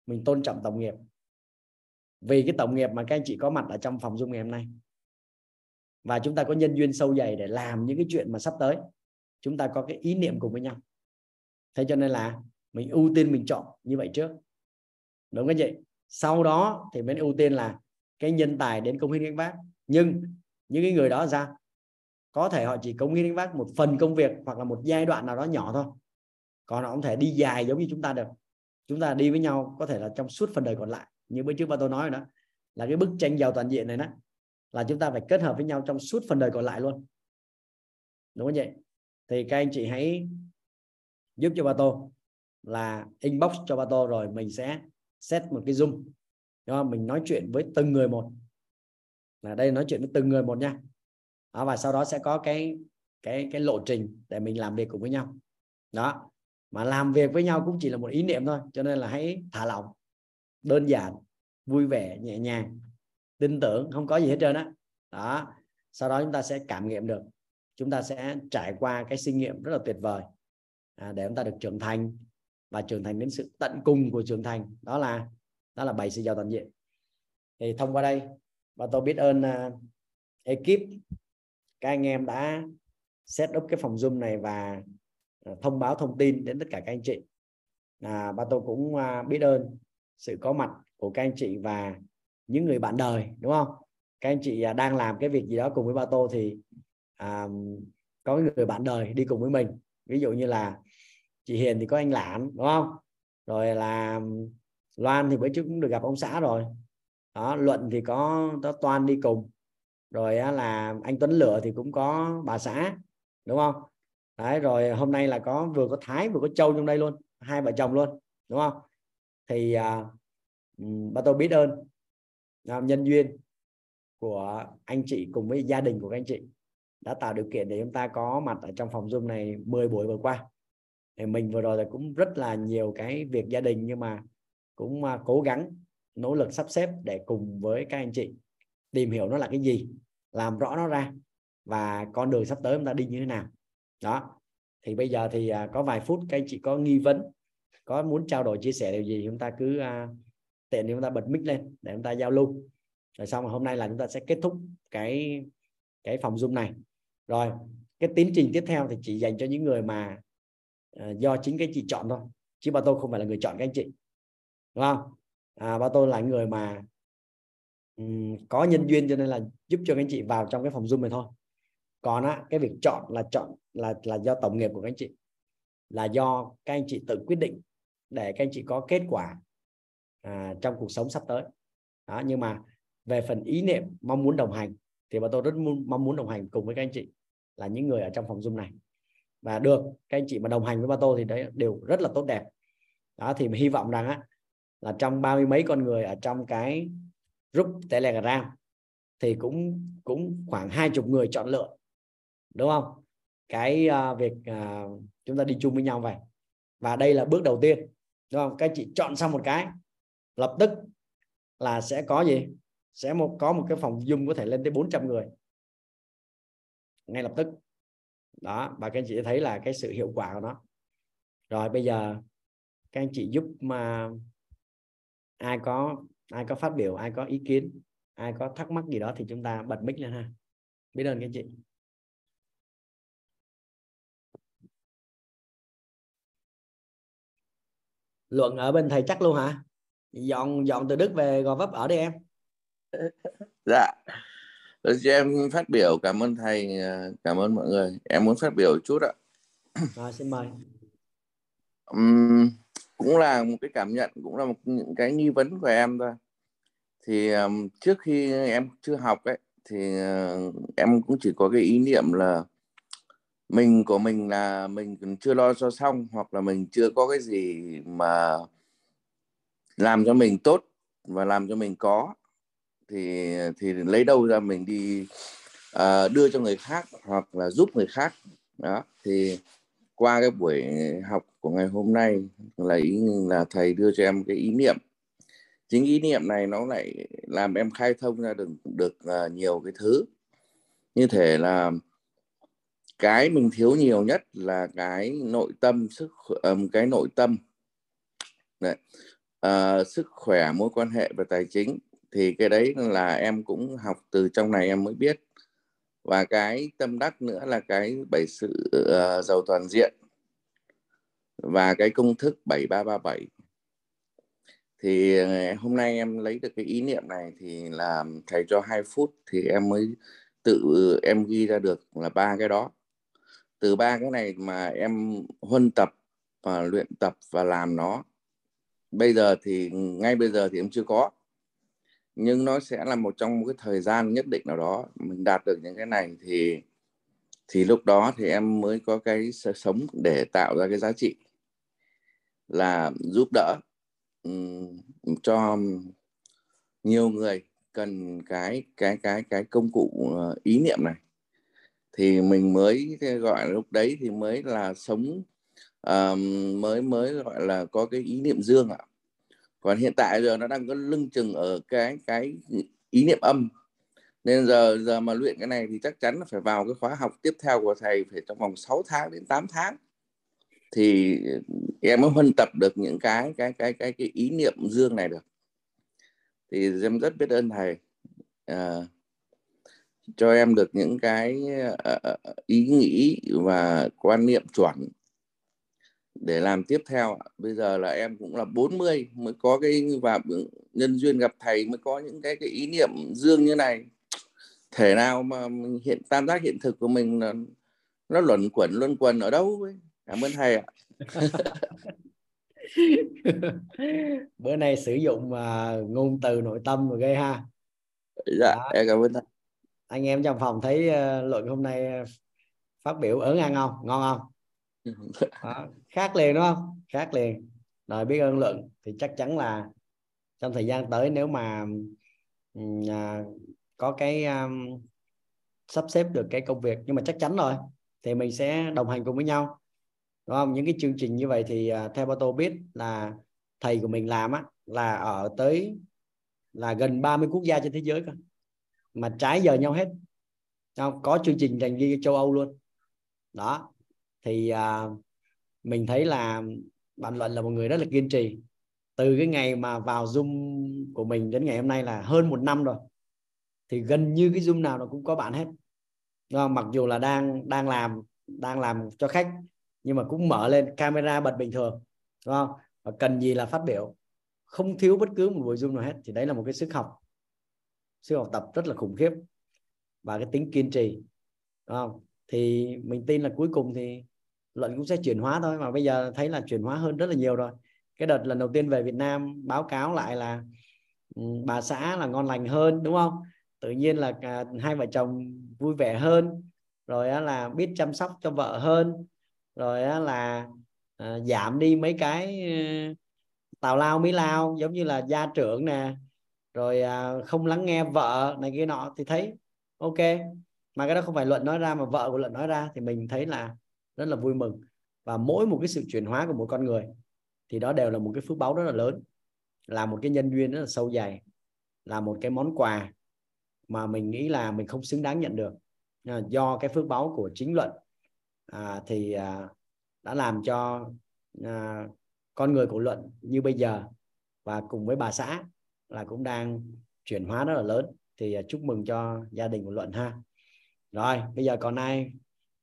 mình tôn trọng tổng nghiệp vì cái tổng nghiệp mà các anh chị có mặt ở trong phòng dung ngày hôm nay. Và chúng ta có nhân duyên sâu dày để làm những cái chuyện mà sắp tới. Chúng ta có cái ý niệm cùng với nhau. Thế cho nên là mình ưu tiên mình chọn như vậy trước. Đúng không chị? Sau đó thì mới ưu tiên là cái nhân tài đến công hiến gánh vác nhưng những cái người đó ra có thể họ chỉ công hiến gánh vác một phần công việc hoặc là một giai đoạn nào đó nhỏ thôi. Còn họ không thể đi dài giống như chúng ta được. Chúng ta đi với nhau có thể là trong suốt phần đời còn lại như bữa trước ba tôi nói rồi đó là cái bức tranh giàu toàn diện này đó là chúng ta phải kết hợp với nhau trong suốt phần đời còn lại luôn. Đúng không vậy? Thì các anh chị hãy giúp cho ba tô là inbox cho ba tô rồi mình sẽ set một cái zoom. Đúng không? mình nói chuyện với từng người một. Là đây nói chuyện với từng người một nha. Đó, và sau đó sẽ có cái cái cái lộ trình để mình làm việc cùng với nhau. Đó mà làm việc với nhau cũng chỉ là một ý niệm thôi cho nên là hãy thả lỏng đơn giản vui vẻ nhẹ nhàng tin tưởng không có gì hết trơn á. Đó. đó sau đó chúng ta sẽ cảm nghiệm được. Chúng ta sẽ trải qua cái sinh nghiệm rất là tuyệt vời. À, để chúng ta được trưởng thành và trưởng thành đến sự tận cùng của trưởng thành. Đó là đó là bảy sự giàu toàn diện. Thì thông qua đây và tôi biết ơn uh, ekip các anh em đã set up cái phòng zoom này và uh, thông báo thông tin đến tất cả các anh chị. À, và tôi cũng uh, biết ơn sự có mặt của các anh chị và những người bạn đời đúng không? Các anh chị à, đang làm cái việc gì đó cùng với ba tô thì à, có người bạn đời đi cùng với mình. Ví dụ như là chị Hiền thì có anh Lãn đúng không? Rồi là Loan thì bữa trước cũng được gặp ông xã rồi. Đó Luận thì có có Toan đi cùng. Rồi là anh Tuấn Lửa thì cũng có bà xã đúng không? Đấy rồi hôm nay là có vừa có Thái vừa có Châu trong đây luôn hai vợ chồng luôn đúng không? Thì à, bà tôi biết ơn à, nhân duyên của anh chị cùng với gia đình của các anh chị đã tạo điều kiện để chúng ta có mặt ở trong phòng Zoom này 10 buổi vừa qua. Thì mình vừa rồi là cũng rất là nhiều cái việc gia đình nhưng mà cũng à, cố gắng nỗ lực sắp xếp để cùng với các anh chị tìm hiểu nó là cái gì làm rõ nó ra và con đường sắp tới chúng ta đi như thế nào. Đó. Thì bây giờ thì à, có vài phút các anh chị có nghi vấn có muốn trao đổi chia sẻ điều gì chúng ta cứ uh, tiện thì chúng ta bật mic lên để chúng ta giao lưu. Rồi xong hôm nay là chúng ta sẽ kết thúc cái cái phòng zoom này. Rồi cái tiến trình tiếp theo thì chỉ dành cho những người mà uh, do chính cái chị chọn thôi chứ bà tôi không phải là người chọn các anh chị. Đúng không? À, bà tôi là người mà um, có nhân duyên cho nên là giúp cho các anh chị vào trong cái phòng zoom này thôi. Còn á cái việc chọn là chọn là là do tổng nghiệp của các anh chị. Là do các anh chị tự quyết định để các anh chị có kết quả à, trong cuộc sống sắp tới. Đó nhưng mà về phần ý niệm mong muốn đồng hành thì bà tôi rất mong muốn đồng hành cùng với các anh chị là những người ở trong phòng zoom này. Và được các anh chị mà đồng hành với ba tô thì đấy đều rất là tốt đẹp. Đó thì hy vọng rằng á là trong ba mươi mấy con người ở trong cái group telegram thì cũng cũng khoảng hai chục người chọn lựa đúng không? Cái uh, việc uh, chúng ta đi chung với nhau vậy. Và đây là bước đầu tiên đúng không? Các chị chọn xong một cái, lập tức là sẽ có gì? Sẽ một, có một cái phòng zoom có thể lên tới 400 người. Ngay lập tức. Đó, và các anh chị thấy là cái sự hiệu quả của nó. Rồi, bây giờ các anh chị giúp mà ai có ai có phát biểu, ai có ý kiến, ai có thắc mắc gì đó thì chúng ta bật mic lên ha. Biết ơn các anh chị. Luận ở bên thầy chắc luôn hả? Dọn dọn từ đức về gò vấp ở đi em. Dạ. Cho em phát biểu cảm ơn thầy cảm ơn mọi người. Em muốn phát biểu chút ạ. Rồi xin mời. Um, cũng là một cái cảm nhận cũng là một những cái nghi vấn của em thôi. Thì um, trước khi em chưa học ấy thì uh, em cũng chỉ có cái ý niệm là mình của mình là mình chưa lo cho xong hoặc là mình chưa có cái gì mà làm cho mình tốt và làm cho mình có thì thì lấy đâu ra mình đi uh, đưa cho người khác hoặc là giúp người khác. Đó thì qua cái buổi học của ngày hôm nay là ý là thầy đưa cho em cái ý niệm. Chính ý niệm này nó lại làm em khai thông ra được được uh, nhiều cái thứ. Như thể là cái mình thiếu nhiều nhất là cái nội tâm sức um, cái nội tâm. Đấy. Uh, sức khỏe mối quan hệ và tài chính thì cái đấy là em cũng học từ trong này em mới biết. Và cái tâm đắc nữa là cái bảy sự uh, giàu toàn diện và cái công thức 7337 thì ờ, hôm nay em lấy được cái ý niệm này thì là thầy cho hai phút thì em mới tự em ghi ra được là ba cái đó từ ba cái này mà em huân tập và luyện tập và làm nó bây giờ thì ngay bây giờ thì em chưa có. Nhưng nó sẽ là một trong một cái thời gian nhất định nào đó mình đạt được những cái này thì thì lúc đó thì em mới có cái sống để tạo ra cái giá trị là giúp đỡ um, cho nhiều người cần cái cái cái cái công cụ uh, ý niệm này thì mình mới gọi lúc đấy thì mới là sống um, mới mới gọi là có cái ý niệm dương ạ. Còn hiện tại giờ nó đang có lưng chừng ở cái cái ý niệm âm. Nên giờ giờ mà luyện cái này thì chắc chắn là phải vào cái khóa học tiếp theo của thầy phải trong vòng 6 tháng đến 8 tháng. Thì em mới phân tập được những cái cái cái cái cái ý niệm dương này được. Thì em rất biết ơn thầy. À, cho em được những cái uh, ý nghĩ và quan niệm chuẩn để làm tiếp theo bây giờ là em cũng là 40 mới có cái và nhân duyên gặp thầy mới có những cái cái ý niệm dương như này. Thể nào mà hiện tam giác hiện thực của mình là nó luẩn quẩn luân quần ở đâu ấy? Cảm ơn thầy ạ. Bữa nay sử dụng uh, ngôn từ nội tâm rồi ghê ha. Dạ Đó. em cảm ơn thầy anh em trong phòng thấy uh, luận hôm nay phát biểu ớn ăn không? Ngon không? Đó. khác liền đúng không? Khác liền. Rồi biết ơn luận thì chắc chắn là trong thời gian tới nếu mà uh, có cái um, sắp xếp được cái công việc nhưng mà chắc chắn rồi thì mình sẽ đồng hành cùng với nhau. Đúng không? Những cái chương trình như vậy thì uh, theo tôi biết là thầy của mình làm á là ở tới là gần 30 quốc gia trên thế giới cơ mà trái giờ nhau hết. Không có chương trình dành riêng châu Âu luôn. Đó. Thì à, mình thấy là bạn luận là một người rất là kiên trì. Từ cái ngày mà vào zoom của mình đến ngày hôm nay là hơn một năm rồi. Thì gần như cái zoom nào nó cũng có bạn hết. Không? mặc dù là đang đang làm đang làm cho khách nhưng mà cũng mở lên camera bật bình thường. Đúng không? Và cần gì là phát biểu. Không thiếu bất cứ một buổi zoom nào hết. Thì đấy là một cái sức học sức học tập rất là khủng khiếp. Và cái tính kiên trì, đúng không? Thì mình tin là cuối cùng thì luận cũng sẽ chuyển hóa thôi. Mà bây giờ thấy là chuyển hóa hơn rất là nhiều rồi. Cái đợt lần đầu tiên về Việt Nam báo cáo lại là ừ, bà xã là ngon lành hơn, đúng không? Tự nhiên là cả hai vợ chồng vui vẻ hơn. Rồi là biết chăm sóc cho vợ hơn. Rồi là à, giảm đi mấy cái ừ, tào lao mỹ lao, giống như là gia trưởng nè rồi à, không lắng nghe vợ này kia nọ thì thấy ok. Mà cái đó không phải luận nói ra mà vợ của luận nói ra thì mình thấy là rất là vui mừng. Và mỗi một cái sự chuyển hóa của một con người thì đó đều là một cái phước báu rất là lớn là một cái nhân duyên rất là sâu dày là một cái món quà mà mình nghĩ là mình không xứng đáng nhận được. Do cái phước báu của chính luận à, thì à, đã làm cho à, con người của luận như bây giờ và cùng với bà xã là cũng đang chuyển hóa rất là lớn. Thì à, chúc mừng cho gia đình của luận ha. Rồi bây giờ còn ai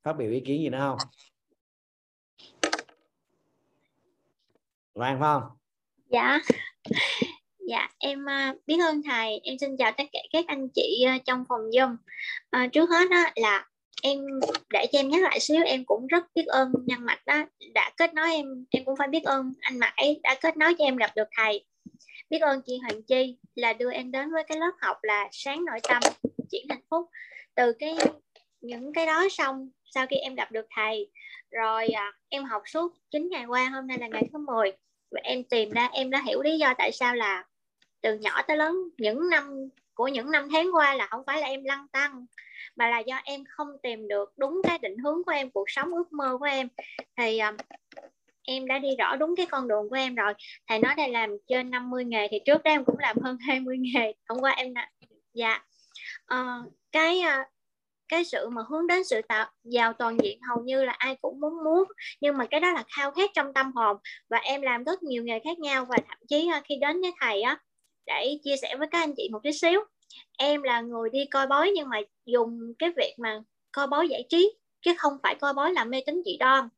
phát biểu ý kiến gì nữa không? Loan phải không? Dạ. Dạ, em à, biết ơn thầy. Em xin chào tất cả các anh chị à, trong phòng Zoom. à, trước hết đó là em để cho em nhắc lại xíu em cũng rất biết ơn nhân mạch đó đã kết nối em em cũng phải biết ơn anh mãi đã kết nối cho em gặp được thầy biết ơn chị Hoàng Chi là đưa em đến với cái lớp học là sáng nội tâm chuyển hạnh phúc. Từ cái những cái đó xong sau khi em gặp được thầy rồi à, em học suốt 9 ngày qua hôm nay là ngày thứ 10 và em tìm ra em đã hiểu lý do tại sao là từ nhỏ tới lớn những năm của những năm tháng qua là không phải là em lăng tăng mà là do em không tìm được đúng cái định hướng của em cuộc sống ước mơ của em. Thì à, em đã đi rõ đúng cái con đường của em rồi. Thầy nói đây làm trên 50 nghề thì trước đó em cũng làm hơn 20 nghề. Hôm qua em dạ. À, cái ờ, cái sự mà hướng đến sự tạo giàu toàn diện hầu như là ai cũng muốn muốn nhưng mà cái đó là khao khát trong tâm hồn. Và em làm rất nhiều nghề khác nhau và thậm chí ờ, khi đến với thầy á để chia sẻ với các anh chị một chút xíu. Em là người đi coi bói nhưng mà dùng cái việc mà coi bói giải trí chứ không phải coi bói là mê tín dị đoan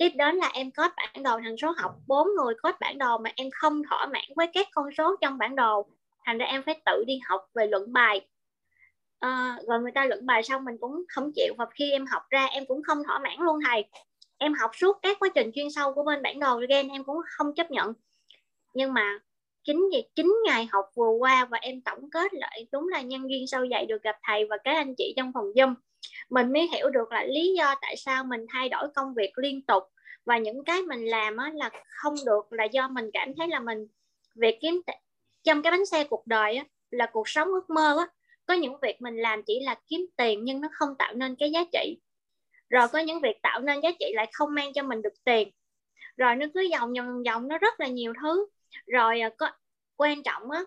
tiếp đến là em có bản đồ thằng số học bốn người có bản đồ mà em không thỏa mãn với các con số trong bản đồ. Thành ra em phải tự đi học về luận bài. À, rồi người ta luận bài xong mình cũng không chịu và khi em học ra em cũng không thỏa mãn luôn thầy. Em học suốt các quá trình chuyên sâu của bên bản đồ gen em cũng không chấp nhận. Nhưng mà chính vì chín ngày học vừa qua và em tổng kết lại đúng là nhân duyên sâu dạy được gặp thầy và các anh chị trong phòng Zoom mình mới hiểu được là lý do tại sao mình thay đổi công việc liên tục và những cái mình làm á, là không được là do mình cảm thấy là mình việc kiếm trong cái bánh xe cuộc đời á, là cuộc sống ước mơ á, có những việc mình làm chỉ là kiếm tiền nhưng nó không tạo nên cái giá trị. Rồi có những việc tạo nên giá trị lại không mang cho mình được tiền. Rồi nó cứ vòng vòng vòng nó rất là nhiều thứ. Rồi à, có quan trọng á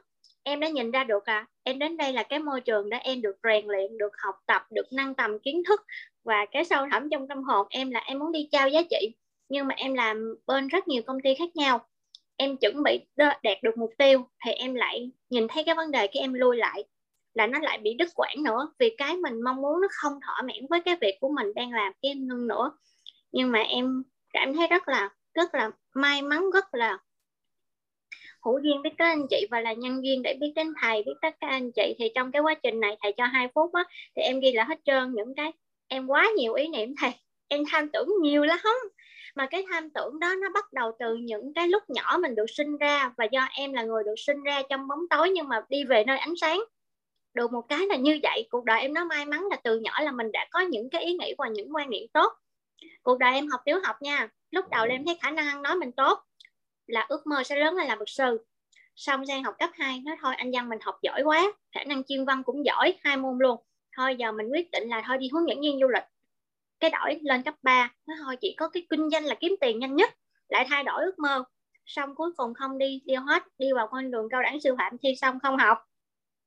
em đã nhìn ra được à? Em đến đây là cái môi trường để em được rèn luyện, được học tập, được nâng tầm kiến thức. Và cái sâu thẳm trong tâm hồn em là em muốn đi trao giá trị. Nhưng mà em làm bên rất nhiều công ty khác nhau. Em chuẩn bị đạt được mục tiêu thì em lại nhìn thấy cái vấn đề cái em lui lại. Là nó lại bị đứt quãng nữa. Vì cái mình mong muốn nó không thỏa mãn với cái việc của mình đang làm cái em ngưng nữa. Nhưng mà em cảm thấy rất là rất là may mắn, rất là hữu duyên biết tới anh chị và là nhân duyên để biết đến thầy, biết tất cả anh chị. Thì trong cái quá trình này thầy cho hai phút á, thì em ghi là hết trơn những cái. Em quá nhiều ý niệm thầy. Em tham tưởng nhiều lắm. Mà cái tham tưởng đó nó bắt đầu từ những cái lúc nhỏ mình được sinh ra và do em là người được sinh ra trong bóng tối nhưng mà đi về nơi ánh sáng. Được một cái là như vậy. Cuộc đời em nó may mắn là từ nhỏ là mình đã có những cái ý nghĩ và những quan niệm tốt. Cuộc đời em học tiểu học nha. Lúc đầu em thấy khả năng ăn nói mình tốt là ước mơ sẽ lớn lên làm luật sư. Xong sang học cấp 2 nói thôi, anh văn mình học giỏi quá, khả năng chuyên văn cũng giỏi, hai môn luôn. Thôi, giờ mình quyết định là thôi đi hướng dẫn viên du lịch. Cái đổi lên cấp 3 nó thôi, chỉ có cái kinh doanh là kiếm tiền nhanh nhất, lại thay đổi ước mơ. Xong cuối cùng không đi đi hết, đi vào con đường cao đẳng sư phạm, thi xong không học.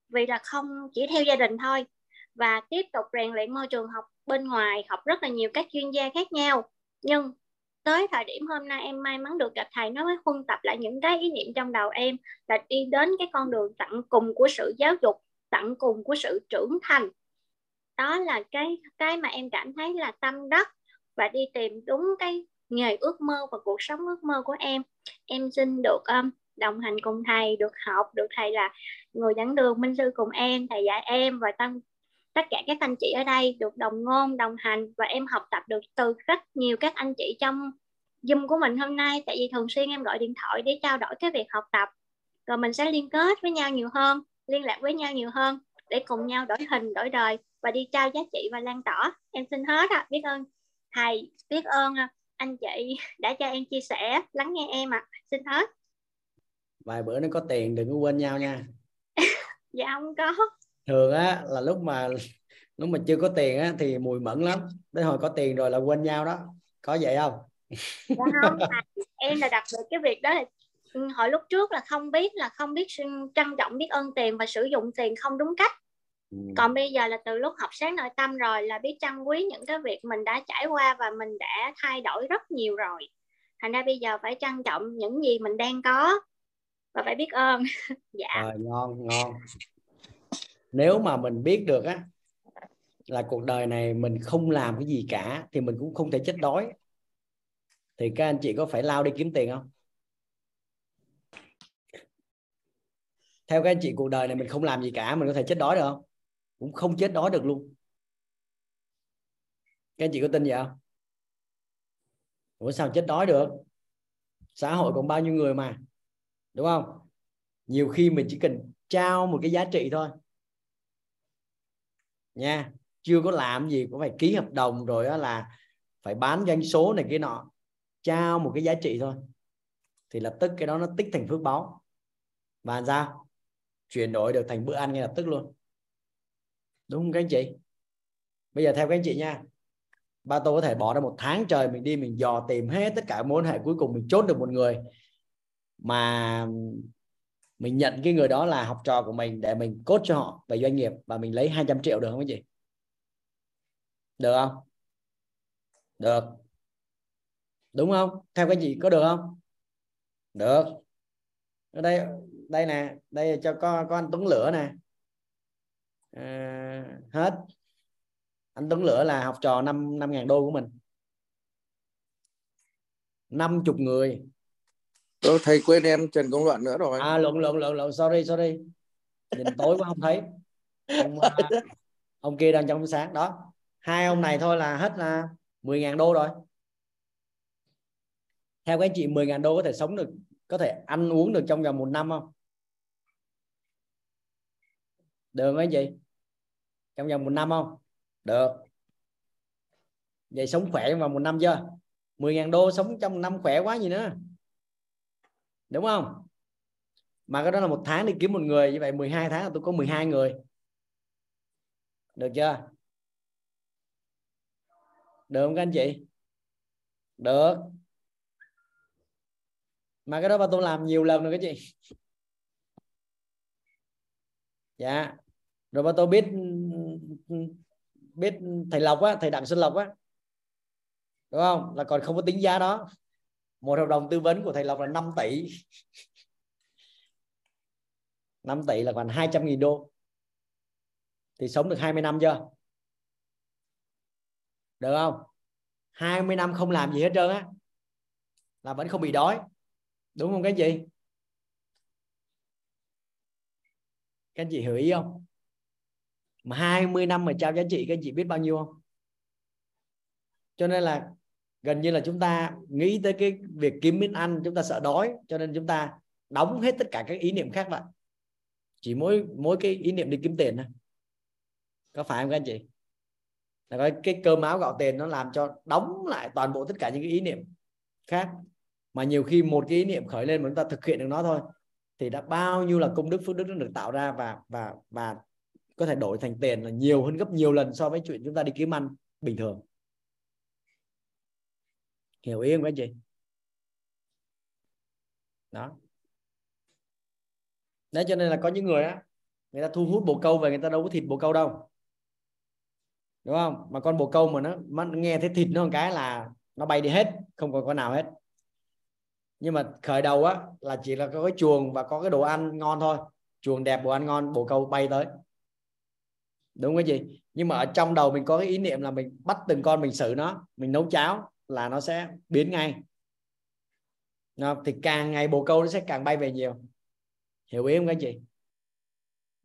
Vì là không, chỉ theo gia đình thôi. Và tiếp tục rèn luyện môi trường học bên ngoài, học rất là nhiều các chuyên gia khác nhau. Nhưng tới thời điểm hôm nay em may mắn được gặp thầy nó mới huân tập lại những cái ý niệm trong đầu em là đi đến cái con đường tận cùng của sự giáo dục tận cùng của sự trưởng thành. Đó là cái cái mà em cảm thấy là tâm đắc và đi tìm đúng cái nghề ước mơ và cuộc sống ước mơ của em. Em xin được um, đồng hành cùng thầy được học được thầy là người dẫn đường minh sư cùng em thầy dạy em và tâm tất cả các anh chị ở đây được đồng ngôn đồng hành và em học tập được từ rất nhiều các anh chị trong Zoom của mình hôm nay. Tại vì thường xuyên em gọi điện thoại để trao đổi cái việc học tập. Rồi mình sẽ liên kết với nhau nhiều hơn liên lạc với nhau nhiều hơn để cùng nhau đổi hình đổi đời và đi trao giá trị và lan tỏa. Em xin hết ạ. À. biết ơn thầy biết ơn à, anh chị đã cho em chia sẻ lắng nghe em ạ. À. xin hết. Vài bữa nó có tiền đừng có quên nhau nha. Dạ không có thường á là lúc mà lúc mà chưa có tiền á thì mùi mẫn lắm. Đến hồi có tiền rồi là quên nhau đó. Có vậy không? Dạ không em là đặc biệt cái việc đó là ừ, hồi lúc trước là không biết là không biết trân trọng biết ơn tiền và sử dụng tiền không đúng cách. Ừ. còn bây giờ là từ lúc học sáng nội tâm rồi là biết trân quý những cái việc mình đã trải qua và mình đã thay đổi rất nhiều rồi. Thành ra bây giờ phải trân trọng những gì mình đang có và phải biết ơn. Dạ. Rồi ngon ngon nếu mà mình biết được á, là cuộc đời này mình không làm cái gì cả, thì mình cũng không thể chết đói. Thì các anh chị có phải lao đi kiếm tiền không? Theo các anh chị, cuộc đời này mình không làm gì cả, mình có thể chết đói được không? Cũng không chết đói được luôn. Các anh chị có tin vậy không? Ủa, sao chết đói được? Xã hội còn bao nhiêu người mà, đúng không? Nhiều khi mình chỉ cần trao một cái giá trị thôi nha. Chưa có làm gì, cũng phải ký hợp đồng rồi đó là phải bán doanh số này kia nọ. Trao một cái giá trị thôi. Thì lập tức cái đó nó tích thành phước báo. Và sao? Chuyển đổi được thành bữa ăn ngay lập tức luôn. Đúng không các anh chị? Bây giờ theo các anh chị nha. Ba tôi có thể bỏ ra một tháng trời mình đi, mình dò tìm hết tất cả mối hệ cuối cùng, mình chốt được một người. Mà mình nhận cái người đó là học trò của mình để mình cốt cho họ về doanh nghiệp và mình lấy 200 triệu được không anh chị? Được không? Được. Đúng không? Theo các chị có được không? Được. Ở đây đây nè đây cho con con anh Tuấn Lửa nè. À, hết. Anh Tuấn Lửa là học trò năm năm ngàn đô của mình. Năm chục người. Tôi thầy quên em Trần Công Luận nữa rồi. À lộn lộn lộn lộn sorry sorry. Nhìn tối quá không thấy. Ông, à, ông kia đang trong sáng đó. Hai ông này thôi là hết là 10.000 đô rồi. Theo các anh chị 10.000 đô có thể sống được, có thể ăn uống được trong vòng một năm không? Được không anh chị? Trong vòng một năm không? Được. Vậy sống khỏe trong vòng một năm chưa? 10.000 đô sống trong năm khỏe quá gì nữa đúng không? Mà cái đó là một tháng đi kiếm một người như vậy 12 tháng là tôi có 12 người. Được chưa? Được không các anh chị? Được. Mà cái đó bà tôi làm nhiều lần rồi các chị. Dạ. Rồi bà tôi biết biết thầy lộc á, thầy đặng xuân lộc á. Đúng không? Là còn không có tính giá đó một hợp đồng tư vấn của thầy lộc là 5 tỷ. 5 tỷ là khoảng 200 nghìn đô. Thì sống được 20 năm chưa? Được không? 20 năm không làm gì hết trơn á. Là vẫn không bị đói. Đúng không các anh chị? Các anh chị hiểu ý không? Mà 20 năm mà trao giá trị, các anh chị biết bao nhiêu không? Cho nên là gần như là chúng ta nghĩ tới cái việc kiếm miếng ăn chúng ta sợ đói cho nên chúng ta đóng hết tất cả các ý niệm khác lại. Chỉ mỗi mỗi cái ý niệm đi kiếm tiền thôi. Có phải không các anh chị? Là cái, cái cơm áo gạo tiền nó làm cho đóng lại toàn bộ tất cả những cái ý niệm khác. Mà nhiều khi một cái ý niệm khởi lên mà chúng ta thực hiện được nó thôi thì đã bao nhiêu là công đức phước đức nó được tạo ra và và và có thể đổi thành tiền là nhiều hơn gấp nhiều lần so với chuyện chúng ta đi kiếm ăn bình thường hiểu ý không các anh chị? Đó. Đấy cho nên là có những người á người ta thu hút bồ câu về người ta đâu có thịt bồ câu đâu. Đúng không? Mà con bồ câu mà nó, nó nghe thấy thịt nó một cái là nó bay đi hết không còn con nào hết. Nhưng mà khởi đầu á là chỉ là có cái chuồng và có cái đồ ăn ngon thôi. Chuồng đẹp đồ ăn ngon bồ câu bay tới. Đúng cái gì nhưng mà ở trong đầu mình có cái ý niệm là mình bắt từng con mình xử nó mình nấu cháo là nó sẽ biến ngay. Thì càng ngày bồ câu nó sẽ càng bay về nhiều. Hiểu ý không các anh chị?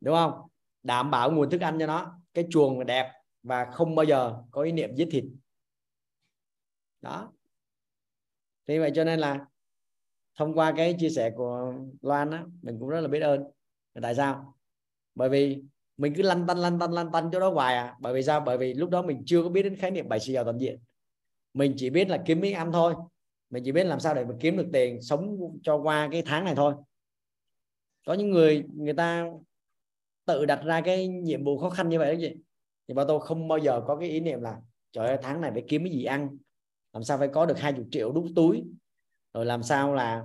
Đúng không? Đảm bảo nguồn thức ăn cho nó, cái chuồng đẹp và không bao giờ có ý niệm giết thịt. Đó. Thì vậy cho nên là thông qua cái chia sẻ của Loan á, mình cũng rất là biết ơn. Tại sao? Bởi vì mình cứ lăn tăn lăn tăn lăn tăn chỗ đó hoài à. Bởi vì sao? Bởi vì lúc đó mình chưa có biết đến khái niệm bài sự giàu toàn diện mình chỉ biết là kiếm miếng ăn thôi. Mình chỉ biết làm sao để mà kiếm được tiền sống cho qua cái tháng này thôi. Có những người người ta tự đặt ra cái nhiệm vụ khó khăn như vậy đó chị. Thì bà tôi không bao giờ có cái ý niệm là, trời ơi, tháng này phải kiếm cái gì ăn? Làm sao phải có được hai chục triệu đút túi? Rồi làm sao là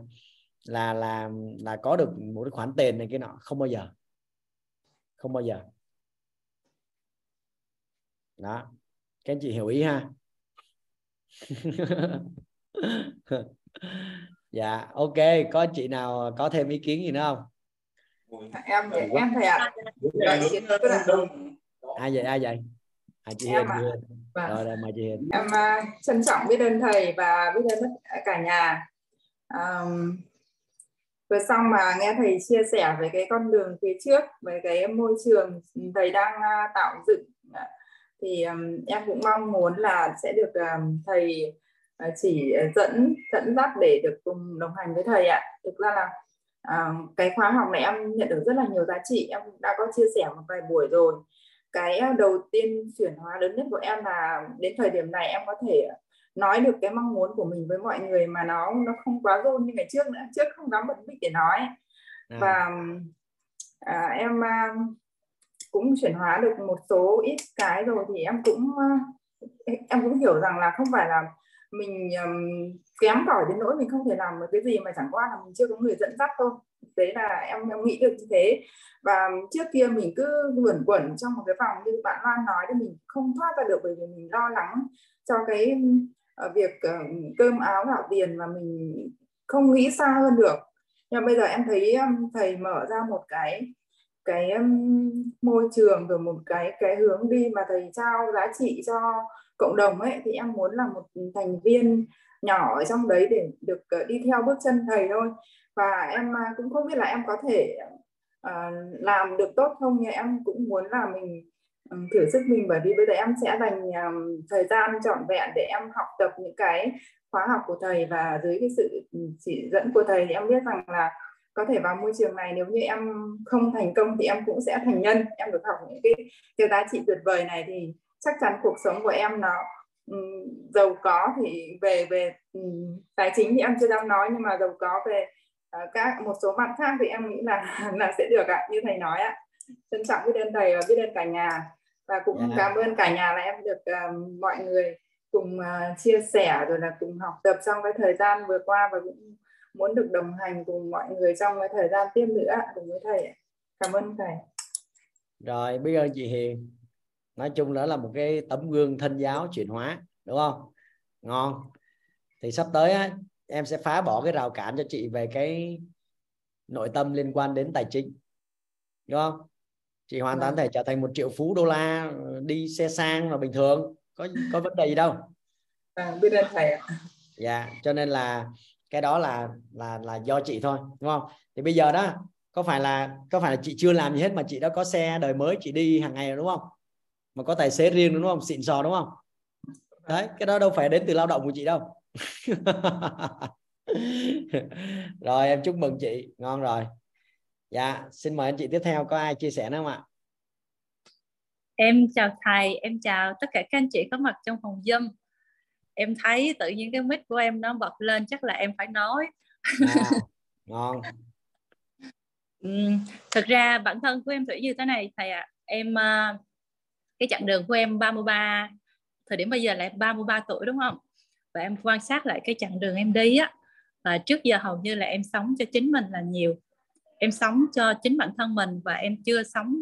là là là có được một cái khoản tiền này cái nọ? Không bao giờ. Không bao giờ. Đó. Các anh chị hiểu ý ha. dạ ok có chị nào có thêm ý kiến gì nữa không? Em vậy em thầy ạ. Ai vậy ai vậy? À, chị Hiền, chị Hiền. Vâng. rồi rồi mời chị Hiền. Em uh, trân trọng biết ơn thầy và biết ơn cả nhà. Um, vừa xong mà nghe thầy chia sẻ về cái con đường phía trước về cái môi trường thầy đang uh, tạo dựng uh, thì um, em cũng mong muốn là sẽ được um, thầy uh, chỉ dẫn dẫn dắt để được cùng đồng hành với thầy ạ. Thực ra là uh, cái khóa học này em nhận được rất là nhiều giá trị. Em đã có chia sẻ một vài buổi rồi. Cái đầu tiên chuyển hóa lớn nhất của em là đến thời điểm này em có thể nói được cái mong muốn của mình với mọi người mà nó nó không quá rôn như ngày trước nữa. Trước không dám bật mic để nói. À. và à, em cũng chuyển hóa được một số ít cái rồi thì em cũng ờ, em cũng hiểu rằng là không phải là mình um, kém cỏi đến nỗi mình không thể làm được cái gì mà chẳng qua là mình chưa có người dẫn dắt thôi. Đấy là em em nghĩ được như thế. Và trước kia mình cứ luẩn quẩn trong một cái phòng như bạn Loan nói thì mình không thoát ra được bởi vì mình lo lắng cho cái uh, việc uh, cơm áo gạo tiền và mình không nghĩ xa hơn được. Nhưng bây giờ em thấy um, thầy mở ra một cái cái môi trường rồi một cái cái hướng đi mà thầy trao giá trị cho cộng đồng ấy thì em muốn là một thành viên nhỏ ở trong đấy để được ờ, đi theo bước chân thầy thôi. Và em à, cũng không biết là em có thể uh, làm được tốt không nhưng em cũng muốn là mình um, thử sức mình. Bởi vì bây giờ em sẽ dành um, thời gian trọn vẹn để em học tập những cái khóa học của thầy. Và dưới cái sự chỉ dẫn của thầy thì em biết rằng là có thể vào môi trường này nếu như em không thành công thì em cũng sẽ thành nhân em được học những cái, cái giá trị tuyệt vời này thì chắc chắn cuộc sống của em nó um, giàu có thì về về um, tài chính thì em chưa dám nói nhưng mà giàu có về uh, các một số mặt khác thì em nghĩ là là sẽ được ạ như thầy nói ạ trân trọng biết ơn thầy và biết ơn cả nhà và cũng yeah. Dạ. cảm ơn cả nhà là em được uh, mọi người cùng uh, chia sẻ rồi là cùng học tập trong cái thời gian vừa qua và cũng muốn được đồng hành cùng mọi người trong cái thời gian tiếp nữa cùng với thầy cảm ơn thầy. Rồi biết ơn chị Hiền. Nói chung đó là một cái tấm gương thân giáo chuyển hóa đúng không? Ngon. Thì sắp tới á, em sẽ phá bỏ cái rào cản cho chị về cái nội tâm liên quan đến tài chính đúng không? Chị hoàn toàn Vâng. thể trở thành một triệu phú đô la đi xe sang là bình thường có có vấn đề gì đâu. Vâng biết ơn thầy ạ. Dạ cho nên là cái đó là là là do chị thôi đúng không? Thì bây giờ đó có phải là có phải là chị chưa làm gì hết mà chị đã có xe đời mới chị đi hàng ngày rồi đúng không? Mà có tài xế riêng đúng không? Xịn sò đúng không? Đấy cái đó đâu phải đến từ lao động của chị đâu. Rồi em chúc mừng chị. Ngon rồi. Dạ xin mời anh chị tiếp theo có ai chia sẻ nữa không ạ? Em chào thầy, em chào tất cả các anh chị có mặt trong phòng Zoom. Em thấy tự nhiên cái mic của em nó bật lên chắc là em phải nói. à, ngon Ừm, thực ra bản thân của em Thủy như thế này thầy ạ. Em à, cái chặng đường của em 33 thời điểm bây giờ là 33 tuổi đúng không? Và em quan sát lại cái chặng đường em đi á và trước giờ hầu như là em sống cho chính mình là nhiều. Em sống cho chính bản thân mình và em chưa sống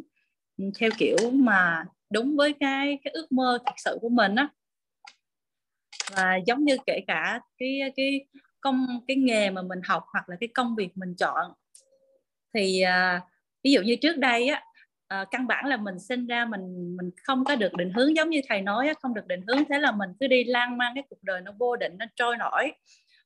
theo kiểu mà đúng với cái cái ước mơ thật sự của mình á và giống như kể cả cái cái công cái nghề mà mình học hoặc là cái công việc mình chọn. Thì à, ví dụ như trước đây á à, căn bản là mình sinh ra mình mình không có được định hướng giống như thầy nói á, không được định hướng thế là mình cứ đi lang mang cái cuộc đời nó vô định nó trôi nổi.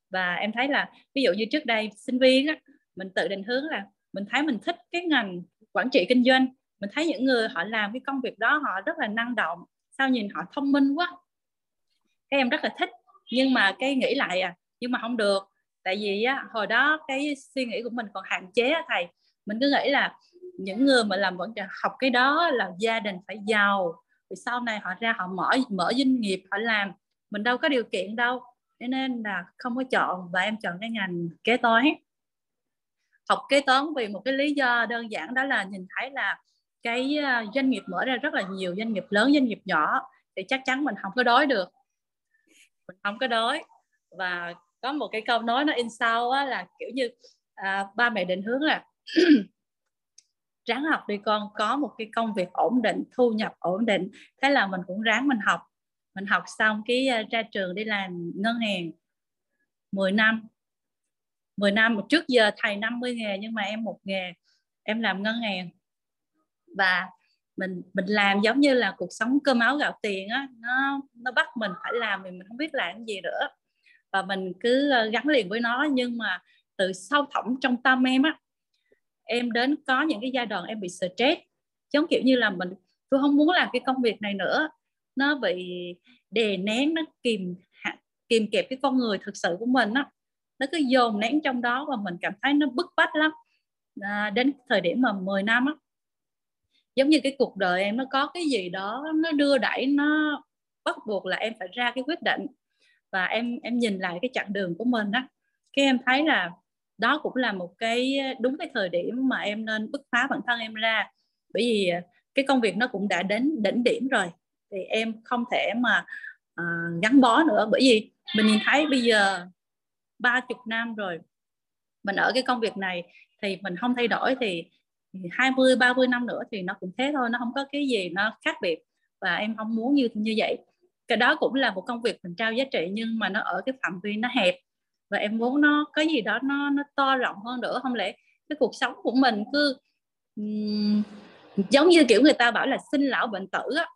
Và em thấy là ví dụ như trước đây sinh viên á mình tự định hướng là mình thấy mình thích cái ngành quản trị kinh doanh. Mình thấy những người họ làm cái công việc đó họ rất là năng động sao nhìn họ thông minh quá các em rất là thích. Nhưng mà cái nghĩ lại à nhưng mà không được. Tại vì á, hồi đó cái suy nghĩ của mình còn hạn chế á, thầy. Mình cứ nghĩ là những người mà làm vẫn học cái đó là gia đình phải giàu. Vì sau này họ ra họ mở mở doanh nghiệp họ làm. Mình đâu có điều kiện đâu. Thế nên là không có chọn và em chọn cái ngành kế toán. Học kế toán vì một cái lý do đơn giản đó là nhìn thấy là cái à, doanh nghiệp mở ra rất là nhiều doanh nghiệp lớn doanh nghiệp nhỏ. Thì chắc chắn mình không có đói được mình không có đói. Và có một cái câu nói nó in sau á, là kiểu như à, ba mẹ định hướng là ráng học đi con có một cái công việc ổn định thu nhập ổn định. Thế là mình cũng ráng mình học. Mình học xong cái à, ra trường đi làm ngân hàng 10 năm. 10 năm trước giờ thầy 50 nghề nhưng mà em một nghề em làm ngân hàng. Và mình mình làm giống như là cuộc sống cơm áo gạo tiền á nó nó bắt mình phải làm thì mình không biết làm cái gì nữa. Và mình cứ ờ, gắn liền với nó nhưng mà từ sâu thẳm trong tâm em á em đến có những cái giai đoạn em bị stress giống kiểu như là mình tôi không muốn làm cái công việc này nữa. Nó bị đè nén nó kìm kìm kẹp cái con người thực sự của mình á. Nó cứ dồn nén trong đó và mình cảm thấy nó bức bách lắm. À, đến thời điểm mà 10 năm á giống như cái cuộc đời em nó có cái gì đó nó đưa đẩy nó bắt buộc là em phải ra cái quyết định. Và em em nhìn lại cái chặng đường của mình á cái em thấy là đó cũng là một cái đúng cái thời điểm mà em nên bứt phá bản thân em ra. Bởi vì à, cái công việc nó cũng đã đến đỉnh điểm rồi thì em không thể mà uh, gắn bó nữa. Bởi vì mình nhìn thấy bây giờ ba chục năm rồi mình ở cái công việc này thì mình không thay đổi thì 20 30 năm nữa thì nó cũng thế thôi nó không có cái gì nó khác biệt. Và em không muốn như như vậy. Cái đó cũng là một công việc mình trao giá trị nhưng mà nó ở cái phạm vi nó hẹp. Và em muốn nó có gì đó nó nó to rộng hơn nữa. Không lẽ cái cuộc sống của mình cứ um, giống như kiểu người ta bảo là sinh lão bệnh tử á.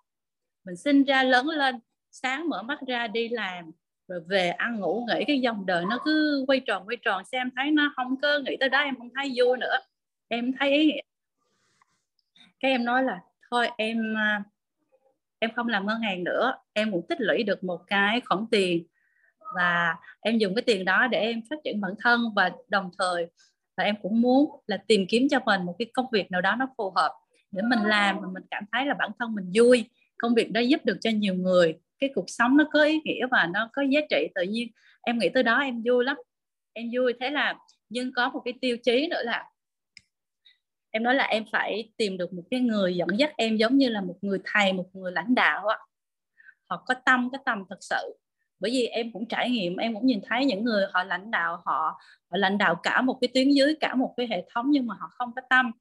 Mình sinh ra lớn lên sáng mở mắt ra đi làm rồi về ăn ngủ nghỉ cái dòng đời nó cứ quay tròn quay tròn. Xem thấy nó không có nghĩ tới đó em không thấy vui nữa em thấy ý nghĩa. Cái em nói là, thôi em à, em không làm ngân hàng nữa, em cũng tích lũy được một cái khoản tiền và em dùng cái tiền đó để em phát triển bản thân và đồng thời và em cũng muốn là tìm kiếm cho mình một cái công việc nào đó nó phù hợp để mình làm và mình cảm thấy là bản thân mình vui. Công việc đó giúp được cho nhiều người. Cái cuộc sống nó có ý nghĩa và nó có giá trị. Tự nhiên em nghĩ tới đó, em vui lắm. Em vui. Thế là nhưng có một cái tiêu chí nữa là em nói là em phải tìm được một cái người dẫn dắt em giống như là một người thầy một người lãnh đạo á. Họ có tâm có tầm thật sự. Bởi vì em cũng trải nghiệm em cũng nhìn thấy những người họ lãnh đạo họ, họ lãnh đạo cả một cái tuyến dưới cả một cái hệ thống nhưng mà họ không có tâm.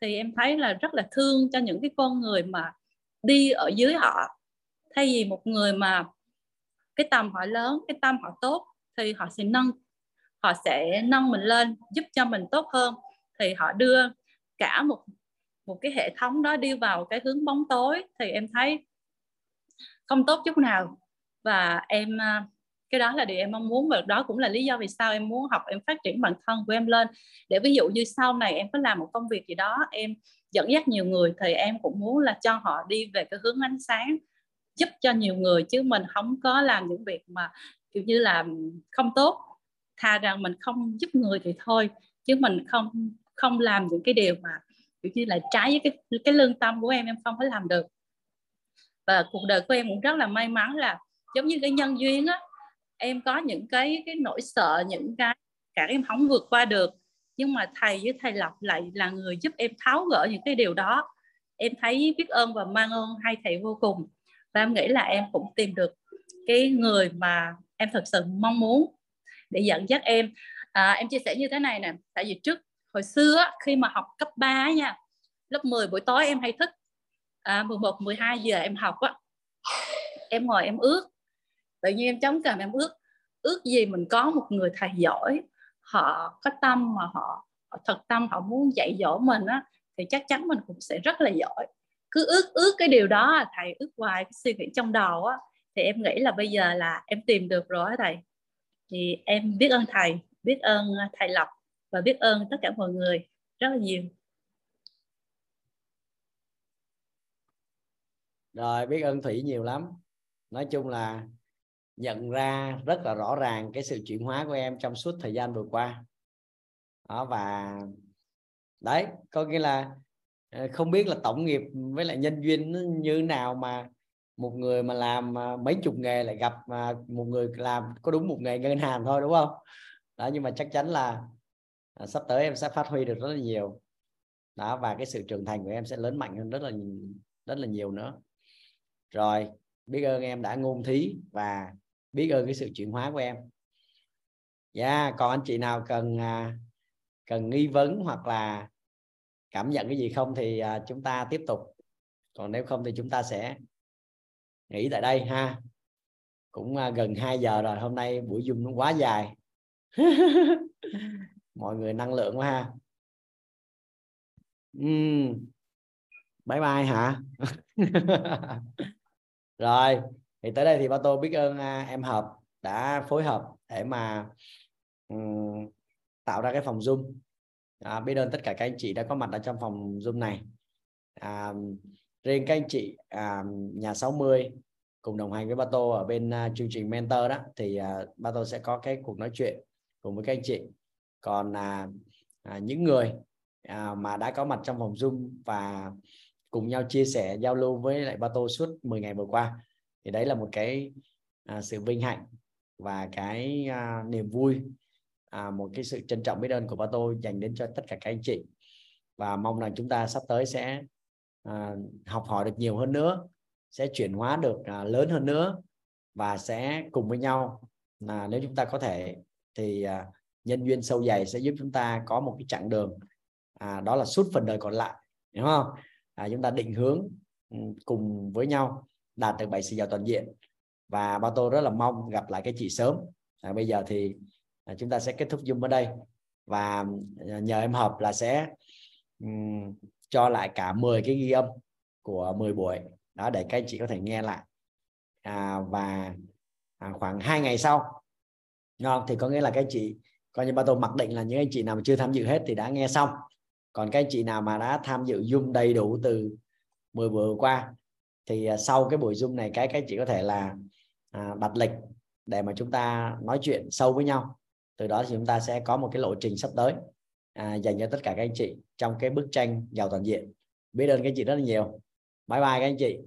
Thì em thấy là rất là thương cho những cái con người mà đi ở dưới họ. Thay vì một người mà cái tầm họ lớn cái tâm họ tốt thì họ sẽ nâng họ sẽ nâng mình lên giúp cho mình tốt hơn. Thì họ đưa cả một một cái hệ thống đó đi vào cái hướng bóng tối thì em thấy không tốt chút nào. Và em à, cái đó là điều em mong muốn và đó cũng là lý do vì sao em muốn học, em phát triển bản thân của em lên. Để ví dụ như sau này em có làm một công việc gì đó, em dẫn dắt nhiều người thì em cũng muốn là cho họ đi về cái hướng ánh sáng, giúp cho nhiều người chứ mình không có làm những việc mà kiểu như là không tốt. Thà rằng mình không giúp người thì thôi, chứ mình không không làm những cái điều mà kiểu như là trái với cái cái lương tâm của em em không có làm được. Và cuộc đời của em cũng rất là may mắn là giống như cái nhân duyên á em có những cái cái nỗi sợ những cái cả em không vượt qua được. Nhưng mà thầy với thầy lộc lại là người giúp em tháo gỡ những cái điều đó. Em thấy biết ơn và mang ơn hai thầy vô cùng. Và em nghĩ là em cũng tìm được cái người mà em thật sự mong muốn để dẫn dắt em. À, em chia sẻ như thế này nè. Tại vì trước hồi xưa khi mà học cấp 3 nha lớp 10 buổi tối em hay thức à, 11 12 giờ em học á. Em ngồi em ước tự nhiên em chống cảm em ước ước gì mình có một người thầy giỏi họ có tâm mà họ, họ thật tâm họ muốn dạy dỗ mình á thì chắc chắn mình cũng sẽ rất là giỏi. Cứ ước ước cái điều đó thầy ước hoài cái suy nghĩ trong đầu á thì em nghĩ là bây giờ là em tìm được rồi thầy. Thì em biết ơn thầy biết ơn thầy lộc và biết ơn tất cả mọi người rất là nhiều. Rồi, biết ơn thủy nhiều lắm. Nói chung là nhận ra rất là rõ ràng cái sự chuyển hóa của em trong suốt thời gian vừa qua. Đó, và đấy, có nghĩa là ờ, không biết là tổng nghiệp với lại nhân duyên nó như nào mà một người mà làm ờ, mấy chục nghề lại gặp mà một người làm có đúng một nghề ngân hàng thôi, đúng không? Đó, nhưng mà chắc chắn là à, sắp tới em sẽ phát huy được rất là nhiều. Đó và cái sự trưởng thành của em sẽ lớn mạnh hơn rất là rất là nhiều nữa. Rồi biết ơn em đã ngôn thí và biết ơn cái sự chuyển hóa của em. Dạ yeah, còn anh chị nào cần à, cần nghi vấn hoặc là cảm nhận cái gì không thì à, chúng ta tiếp tục. Còn nếu không thì chúng ta sẽ nghỉ tại đây ha. Cũng à, gần 2 giờ rồi hôm nay buổi dung nó quá dài. mọi người năng lượng quá ha. Uhm. bye bye hả? Rồi thì tới đây thì ba tô biết ơn à, em hợp đã phối hợp để mà um, tạo ra cái phòng zoom. À, biết ơn tất cả các anh chị đã có mặt ở trong phòng zoom này. À, riêng các anh chị à, nhà 60 cùng đồng hành với ba tô ở bên uh, chương trình mentor đó thì à, uh, ba tô sẽ có cái cuộc nói chuyện cùng với các anh chị còn à, à, những người à, mà đã có mặt trong phòng zoom và cùng nhau chia sẻ giao lưu với lại ba tô suốt 10 ngày vừa qua thì đấy là một cái à, sự vinh hạnh và cái à, niềm vui à, một cái sự trân trọng biết ơn của ba tô dành đến cho tất cả các anh chị. Và mong rằng chúng ta sắp tới sẽ à, học hỏi được nhiều hơn nữa sẽ chuyển hóa được à, lớn hơn nữa và sẽ cùng với nhau là nếu chúng ta có thể thì à, nhân duyên sâu dày sẽ giúp chúng ta có một cái chặng đường à, đó là suốt phần đời còn lại đúng không? À, chúng ta định hướng ừ, cùng với nhau đạt được bảy sự giàu toàn diện. Và ba tô rất là mong gặp lại cái chị sớm. À, bây giờ thì à, chúng ta sẽ kết thúc zoom ở đây. Và à, nhờ em hợp là sẽ um, cho lại cả 10 cái ghi âm của 10 buổi. Đó để các anh chị có thể nghe lại. À, và à, khoảng hai ngày sau ngon thì có nghĩa là các anh chị coi như ba tôi mặc định là những anh chị nào mà chưa tham dự hết thì đã nghe xong. Còn các anh chị nào mà đã tham dự zoom đầy đủ từ 10 bữa qua thì à, sau cái buổi zoom này cái các anh chị có thể là à, đặt lịch để mà chúng ta nói chuyện sâu với nhau. Từ đó thì chúng ta sẽ có một cái lộ trình sắp tới à, dành cho tất cả các anh chị trong cái bức tranh giàu toàn diện. Biết ơn các anh chị rất là nhiều. Bye bye các anh chị.